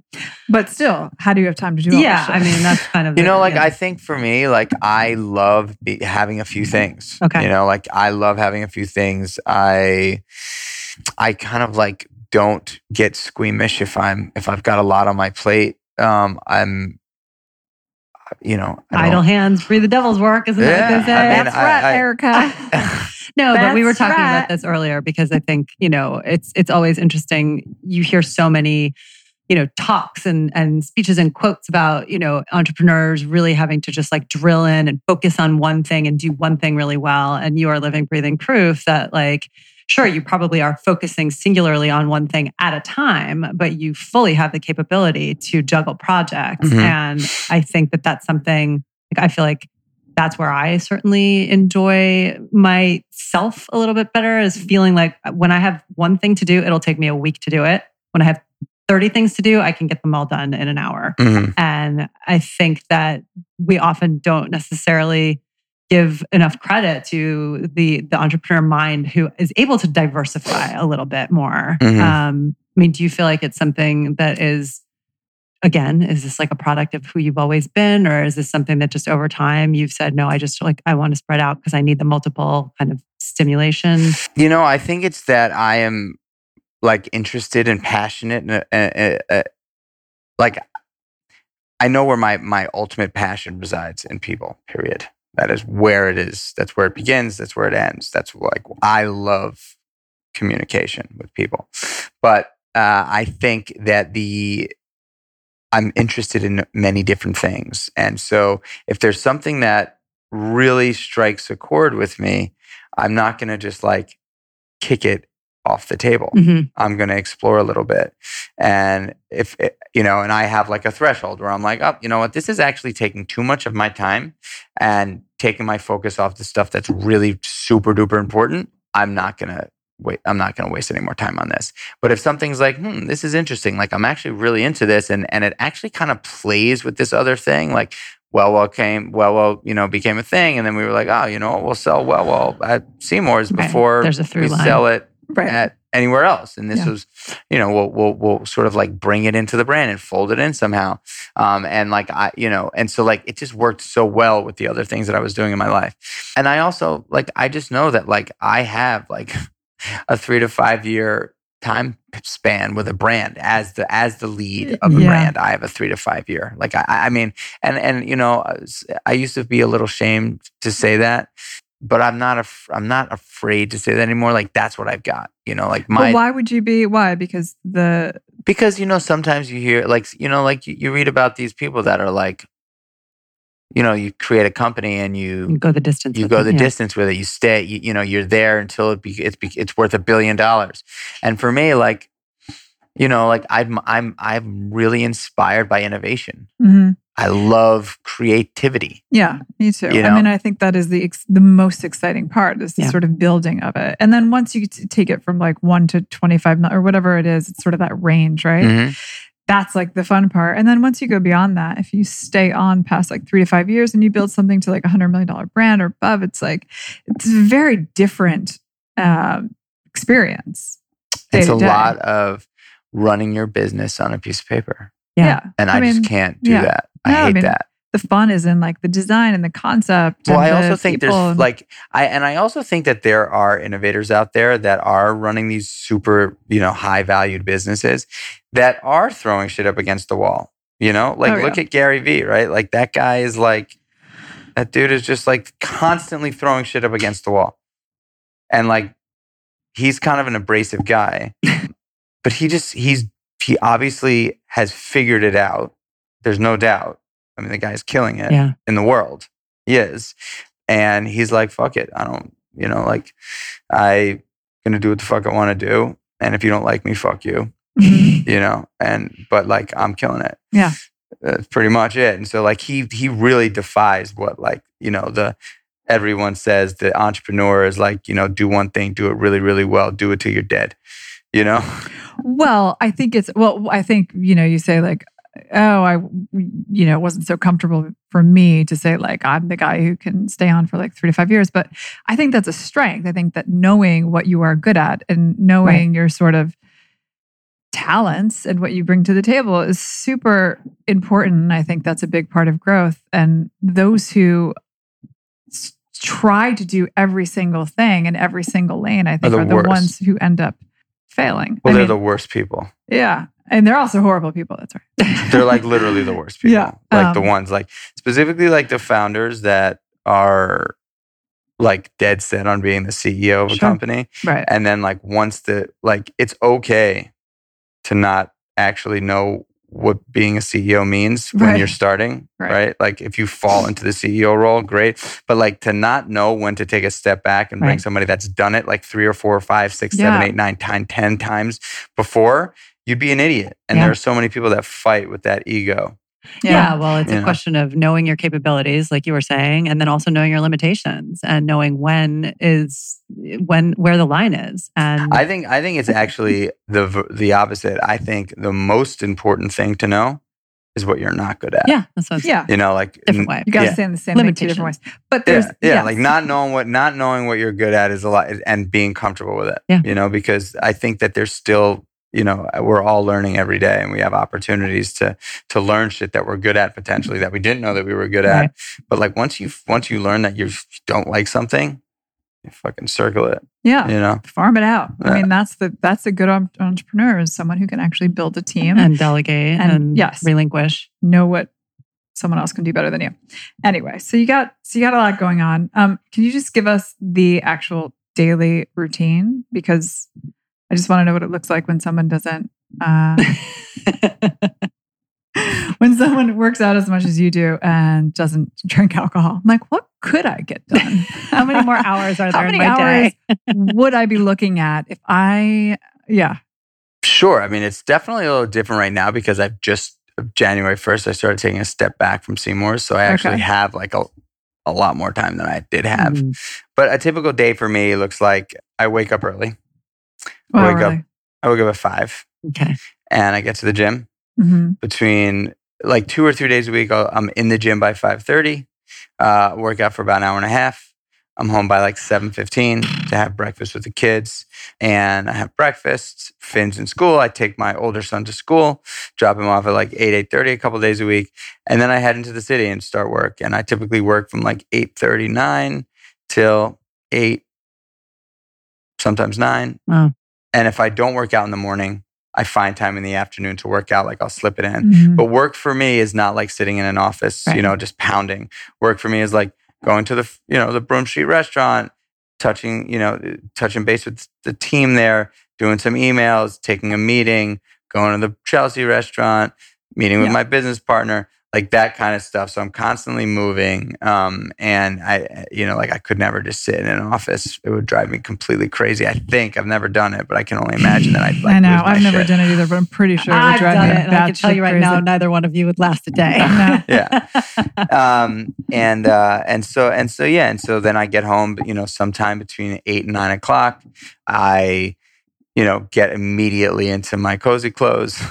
But still, how do you have time to do all Yeah. this? I mean, that's kind of You the- know, like yeah. I think for me, like I love be, having a few things. Okay. You know, like I love having a few things. I, I kind of like don't get squeamish if I'm if I've got a lot on my plate. Um, I'm, you know, I idle don't- hands free the devil's work, isn't that Yeah, what they I say? mean, That's I- right, I- Erica. No, but we were talking right. about this earlier because I think, you know, it's it's always interesting. You hear so many, you know, talks and and speeches and quotes about, you know, entrepreneurs really having to just like drill in and focus on one thing and do one thing really well. And you are living, breathing proof that like Sure, you probably are focusing singularly on one thing at a time, but you fully have the capability to juggle projects. Mhm. And I think that that's something like I feel like that's where I certainly enjoy myself a little bit better is feeling like when I have one thing to do, it'll take me a week to do it. When I have 30 things to do, I can get them all done in an hour. Mhm. And I think that we often don't necessarily give enough credit to the the entrepreneur mind who is able to diversify a little bit more. Mhm. Um, I mean, do you feel like it's something that is again, is this like a product of who you've always been, or is this something that just over time you've said, no, I just like I want to spread out because I need the multiple kind of stimulation? You know, I think it's that I am like interested and passionate, and uh, uh, uh, like I know where my my ultimate passion resides in people. Period. That is where it is. That's where it begins. That's where it ends. That's like I love communication with people, but uh, I think that the I'm interested in many different things, and so if there's something that really strikes a chord with me, I'm not going to just like kick it off the table. Mhm. I'm going to explore a little bit. And if, it, you know, and I have like a threshold where I'm like, oh, you know what, this is actually taking too much of my time and taking my focus off the stuff that's really super duper important. I'm not going to wait. I'm not going to waste any more time on this. But if something's like, hmm, this is interesting, like I'm actually really into this and, and it actually kind of plays with this other thing, like, well, well came, well, well, you know, became a thing. And then we were like, oh, you know, what, we'll sell well, well at Seamore's Right. before There's a we line. sell it right. at anywhere else. And this Yeah. was, you know, we'll, we'll, we'll sort of like bring it into the brand and fold it in somehow. Um, and like, I, you know, and so like it just worked so well with the other things that I was doing in my life. And I also like, I just know that like I have like a three to five year time span with a brand as the as the lead of a Yeah. brand i have a three to five year like i i mean and and you know uh, i used to be a little shamed to say that but i'm not af- i'm not afraid to say that anymore like that's what i've got you know like my why would you be? Why? Because the because you know sometimes you hear like you know like you, you read about these people that are like you know you create a company and you You go the distance. you with go it, the yeah. distance with it. You stay. You, you know, you're there until it be, it's be, it's worth a billion dollars. And for me, like, you know, like I'm I'm I'm really inspired by innovation. Mhm. I love creativity. Yeah, me too. You I mean, I think that is the ex- the most exciting part is the Yeah. sort of building of it. And then once you t- take it from like one to twenty five mil or whatever it is, it's sort of that range, right? Mhm. That's like the fun part. And then once you go beyond that, if you stay on past like three to five years and you build something to like a hundred million dollar brand or above, it's like it's a very different um, experience. It's a day. lot of running your business on a piece of paper, Yeah. and I I, mean, just can't do yeah. that. I No, I hate mean, that. The fun is in like the design and the concept. Well, and I also think there's and- like I and I also think that there are innovators out there that are running these super, you know, high valued businesses that are throwing shit up against the wall. You know, like Oh, look yeah. at Gary Vee, right? Like that guy is like that dude is just like constantly throwing shit up against the wall. And like he's kind of an abrasive guy. but he just he's he obviously has figured it out. There's no doubt. I mean, the guy's killing it Yeah. in the world. He is. And he's like, fuck it. I don't, you know, like I gonna do what the fuck I want to do. And if you don't like me, fuck you. You know? And but like I'm killing it. Yeah. That's pretty much it. And so like he he really defies what like, you know, the everyone says the entrepreneur is like, you know, do one thing, do it really, really well, do it till you're dead. You know? Well, I think it's well. I think you know. You say like, oh, I, you know, it wasn't so comfortable for me to say like I'm the guy who can stay on for like three to five years. But I think that's a strength. I think that knowing what you are good at and knowing your sort of talents and what you bring to the table is super important. I think that's a big part of growth. And those who s- try to do every single thing in every single lane, I think the are the ones who end up failing. Well, I they're mean, the worst people. yeah. And they're also horrible people. That's right. They're like literally the worst people. Yeah, Like the um, ones like specifically like the founders that are like dead set on being the CEO of a Sure. company. Right. And then like once the like it's okay to not actually know what being a CEO means when you're starting, Right. right. Like if you fall into the CEO role, great. But like to not know when to take a step back and bring somebody that's done it like three or four or five, six, seven, Yeah. eight, nine, ten, ten times before, you'd be an idiot. And Yeah. there are so many people that fight with that ego. Yeah. well, it's Yeah. a question of knowing your capabilities, like you were saying, and then also knowing your limitations and knowing when is when where the line is. And I think I think it's actually the the opposite. I think the most important thing to know is what you're not good at. yeah, that's what I'm Yeah. You know, like different way. You got to Yeah. say in the same thing two different ways. But there's, yeah, yeah, yes. like not knowing what not knowing what you're good at is a lot, and being comfortable with it. Yeah. you know, because I think that there's still, you know, we're all learning every day, and we have opportunities to to learn shit that we're good at potentially that we didn't know that we were good at. Right. But like once you once you learn that you don't like something, you fucking circle it. yeah. You know, Farm it out. I mean, that's the that's a good entrepreneur is someone who can actually build a team and delegate And- and, yes. relinquish. know what someone else can do better than you. Anyway, so you got so you got a lot going on. Um, can you just give us the actual daily routine? Because I just want to know what it looks like when someone doesn't uh, when someone works out as much as you do and doesn't drink alcohol. I'm like, what could I get done? How many more hours are How there in many my hours day? would I be looking at if I yeah. Sure. I mean, it's definitely a little different right now because I've just January 1st, I started taking a step back from Seamore's. So I actually Okay. have like a, a lot more time than I did have. Mm. But a typical day for me looks like I wake up early. Wow, Wake up. I wake up at five Okay. and I get to the gym hmm between like two or three days a week. I'll, I'm in the gym by 5.30, uh, work out for about an hour and a half. I'm home by like 7.15 to have breakfast with the kids. And I have breakfast. Finn's in school. I take my older son to school, drop him off at like 8, 8.30 a couple days a week. And then I head into the city and start work. And I typically work from like 8.39 till 8, sometimes 9. Wow. And if I don't work out in the morning, I find time in the afternoon to work out. Like I'll slip it in. Mhm. But work for me is not like sitting in an office, you know, just pounding. Work for me is like going to the, you know, the Broome Street restaurant, touching, you know, touching base with the team there, doing some emails, taking a meeting, going to the Chelsea restaurant, meeting with Yeah. my business partner, like that kind of stuff. So I'm constantly moving. Um, and I, you know, like I could never just sit in an office. It would drive me completely crazy. I think I've never done it, but I can only imagine that I'd like I know. I've never shit. done it either, but I'm pretty sure it would I've done me it, and I can tell you right now, neither one of you would last a day. No. Yeah. um, and uh, and so and so yeah, and so then I get home, you know, sometime between eight and nine o'clock. I, you know, get immediately into my cozy clothes.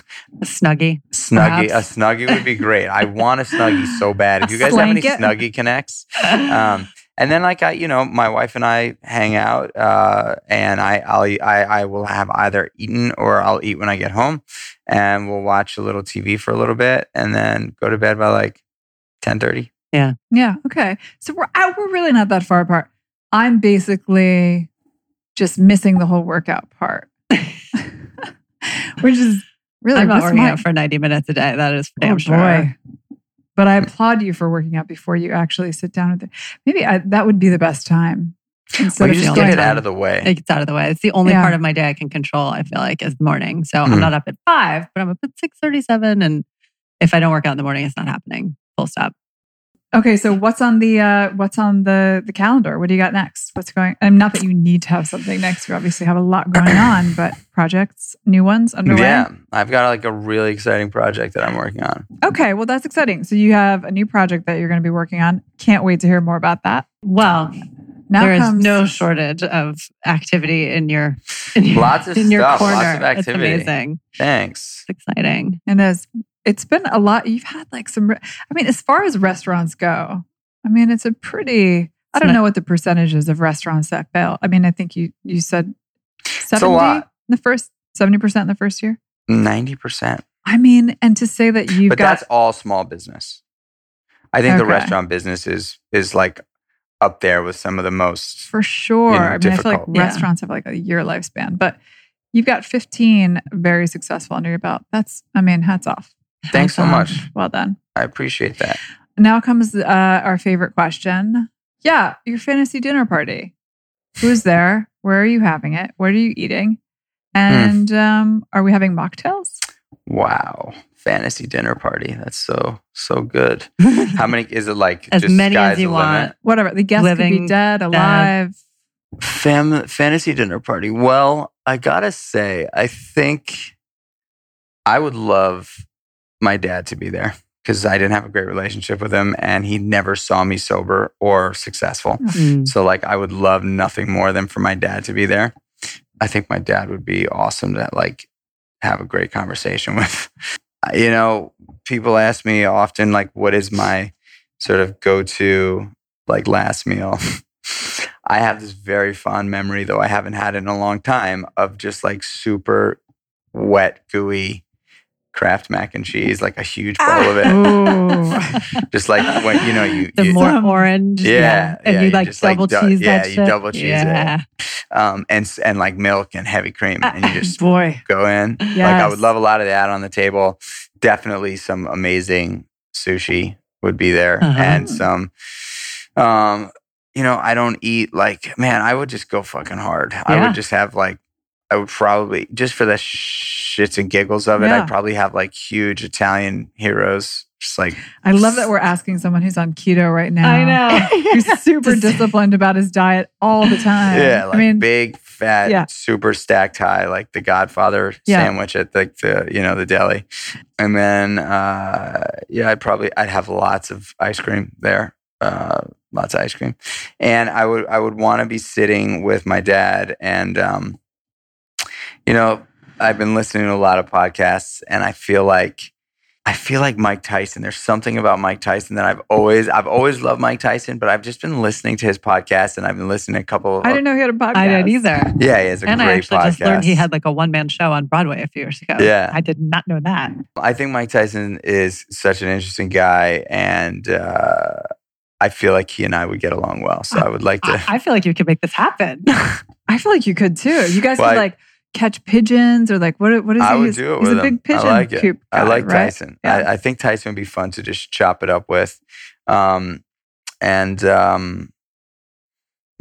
A snuggie. Snuggie, Perhaps. a snuggie would be great. I want a snuggie so bad. If you guys have any snuggie connects, um, and then like I, you know, my wife and I hang out, uh, and I, I'll, I, I will have either eaten or I'll eat when I get home, and we'll watch a little TV for a little bit, and then go to bed by like ten thirty. Yeah. Yeah. Okay. So we're I, we're really not that far apart. I'm basically just missing the whole workout part, which is really I'm not working my- out for 90 minutes a day. That is for damn oh sure. boy. But I applaud you for working out before you actually sit down with it. Maybe I, that would be the best time. Instead Well, you just get it time. out of the way. It gets out of the way. It's the only Yeah. part of my day I can control, I feel like, is the morning. So Mhm. I'm not up at five, but I'm up at 637. And if I don't work out in the morning, it's not happening. Full stop. Okay, so what's on the uh, what's on the the calendar? What do you got next? What's going? On? And not that you need to have something next. You obviously have a lot going on, but projects, new ones underway. Yeah, I've got like a really exciting project that I'm working on. Okay, well that's exciting. So you have a new project that you're going to be working on. Can't wait to hear more about that. Well, Now there is comes no shortage of activity in your, in your, Lots of in your corner. lots of activity. It's amazing. Thanks. It's exciting. and as it's been a lot. You've had like some. I mean, as far as restaurants go, I mean, it's a pretty. I don't know what the percentages of restaurants that fail. I mean, I think you you said a seventy lot. in the first seventy percent in the first year. Ninety percent. I mean, and to say that you've But got that's all small business. I think the restaurant business is is like up there with some of the most. for sure. you know, I mean, I feel like. Yeah. restaurants have like a year lifespan, but you've got 15 very successful under your belt. That's, I mean, hats off. Thanks so much. Well done. I appreciate that. Now comes uh, our favorite question. Yeah, your fantasy dinner party. Who's there? Where are you having it? What are you eating? Hmm. And um, are we having mocktails? Wow, fantasy dinner party. That's so so good. How many is it? Like As just many as you the limit? want. Whatever. The guests could be Living, dead, alive. Fam- fantasy dinner party. Well, I gotta say, I think I would love my dad to be there because I didn't have a great relationship with him and he never saw me sober or successful. Mm. So, like, I would love nothing more than for my dad to be there. I think my dad would be awesome to like have a great conversation with. You know, people ask me often, like, what is my sort of go to like last meal? I have this very fond memory, though I haven't had it in a long time, of just like super wet, gooey Kraft mac and cheese, like a huge bowl of it. Just like when you know you, the you more Some- orange, Yeah, and yeah, you you like just, like, double dou- cheese yeah, that you double cheese it. um and and like milk and heavy cream, and you just Boy. go in. Yes. Like I would love a lot of that on the table. Definitely some amazing sushi would be there, Uh-huh. and some. Um, you know, I don't eat like man. I would just go fucking hard. I would just have like. I would probably just for the shits and giggles of it. Yeah. I'd probably have like huge Italian heroes. Just like I love that we're asking someone who's on keto right now. I know. Who's super disciplined about his diet all the time. yeah, like I mean, big, fat, yeah. super stacked high, like the Godfather Yeah. sandwich at like the you know the deli, and then uh, yeah, I'd probably I'd have lots of ice cream there, uh, lots of ice cream, and I would I would want to be sitting with my dad, and um, you know I've been listening to a lot of podcasts, and I feel like. I feel like Mike Tyson. There's something about Mike Tyson that I've always I've always loved Mike Tyson, but I've just been listening to his podcast and I've been listening to a couple of I didn't know he had a podcast. I didn't either. yeah, he has a And I actually podcast. just learned he had like a one man show on Broadway a few years ago. Yeah. I did not know that. I think Mike Tyson is such an interesting guy, and uh, I feel like he and I would get along well. So I would like to. I, I feel like you could make this happen. I feel like you could too. You guys Well, could I- like catch pigeons or like what? What is I he? would do it He's with a big pigeon I like it. coop I like right? Tyson. Yeah. I, I think Tyson would be fun to just chop it up with. Um, and um,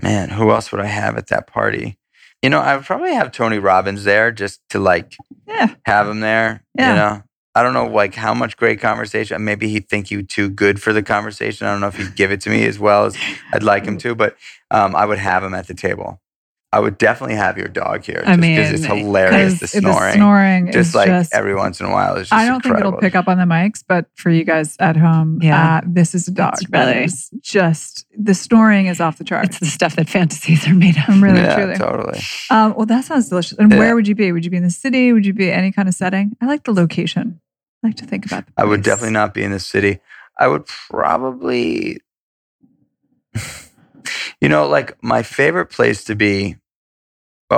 man, who else would I have at that party? You know, I would probably have Tony Robbins there just to like Yeah. have him there. Yeah. You know, I don't know like how much great conversation. Maybe he'd think you too good for the conversation. I don't know if he'd give it to me as well as I'd like him to, but um, I would have him at the table. I would definitely have your dog here. I Just because it's hilarious. The Because snoring, snoring is just like just. every once in a while, is just I don't think it'll pick up on the mics, but for you guys at home, Yeah. uh, this is a dog. It's really- is just the snoring is off the charts. it's the stuff that fantasies are made of. I'm really yeah, truly. totally. Um, well, that sounds delicious. And Yeah. where would you be? Would you be in the city? Would you be any kind of setting? I like the location. I like to think about. The I would definitely not be in the city. I would probably, you know, like my favorite place to be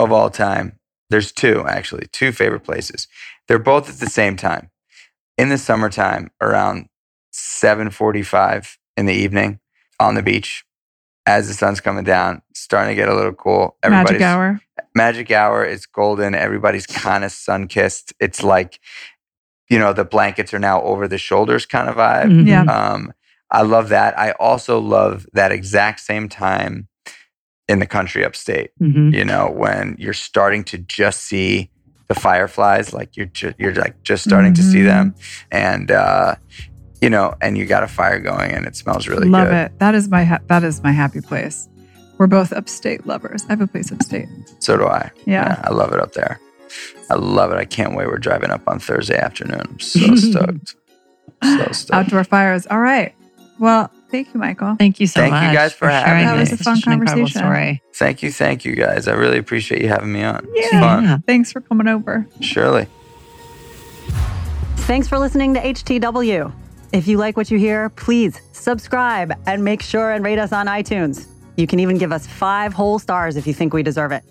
of all time. There's two actually, two favorite places. They're both at the same time. In the summertime, around 7:45 in the evening, on the beach, as the sun's coming down, starting to get a little cool. Magic hour. magic hour it's golden everybody's kind of sun kissed it's like you know the blankets are now over the shoulders kind of vibe Mhm. Yeah. um i love that i also love that exact same time in the country upstate Mhm. you know when you're starting to just see the fireflies like you're ju- you're like just starting to see them and uh you know and you got a fire going and it smells really Love good it. That is my ha- that is my happy place. We're both upstate lovers. I have a place upstate. so do i Yeah. I love it up there. I love it. I can't wait. We're driving up on Thursday afternoon. I'm so stoked. So stoked. Outdoor fires. All right. Well, thank you, Michael. Thank you so much. Thank you guys for having sharing me. That was a fun Such conversation. Story. Thank you. Thank you guys. I really appreciate you having me on. It's Yeah. fun. Yeah. Thanks for coming over. Surely. Thanks for listening to HTW. If you like what you hear, please subscribe and make sure and rate us on iTunes. You can even give us five whole stars if you think we deserve it.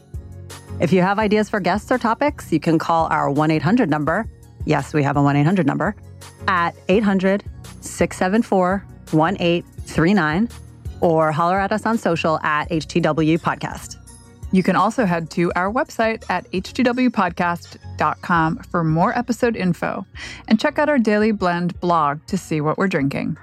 If you have ideas for guests or topics, you can call our 1 800 number. Yes, we have a 1 800 number at 800 674 1839 or holler at us on social at HTW Podcast. You can also head to our website at htwpodcast.com for more episode info and check out our Daily Blend blog to see what we're drinking.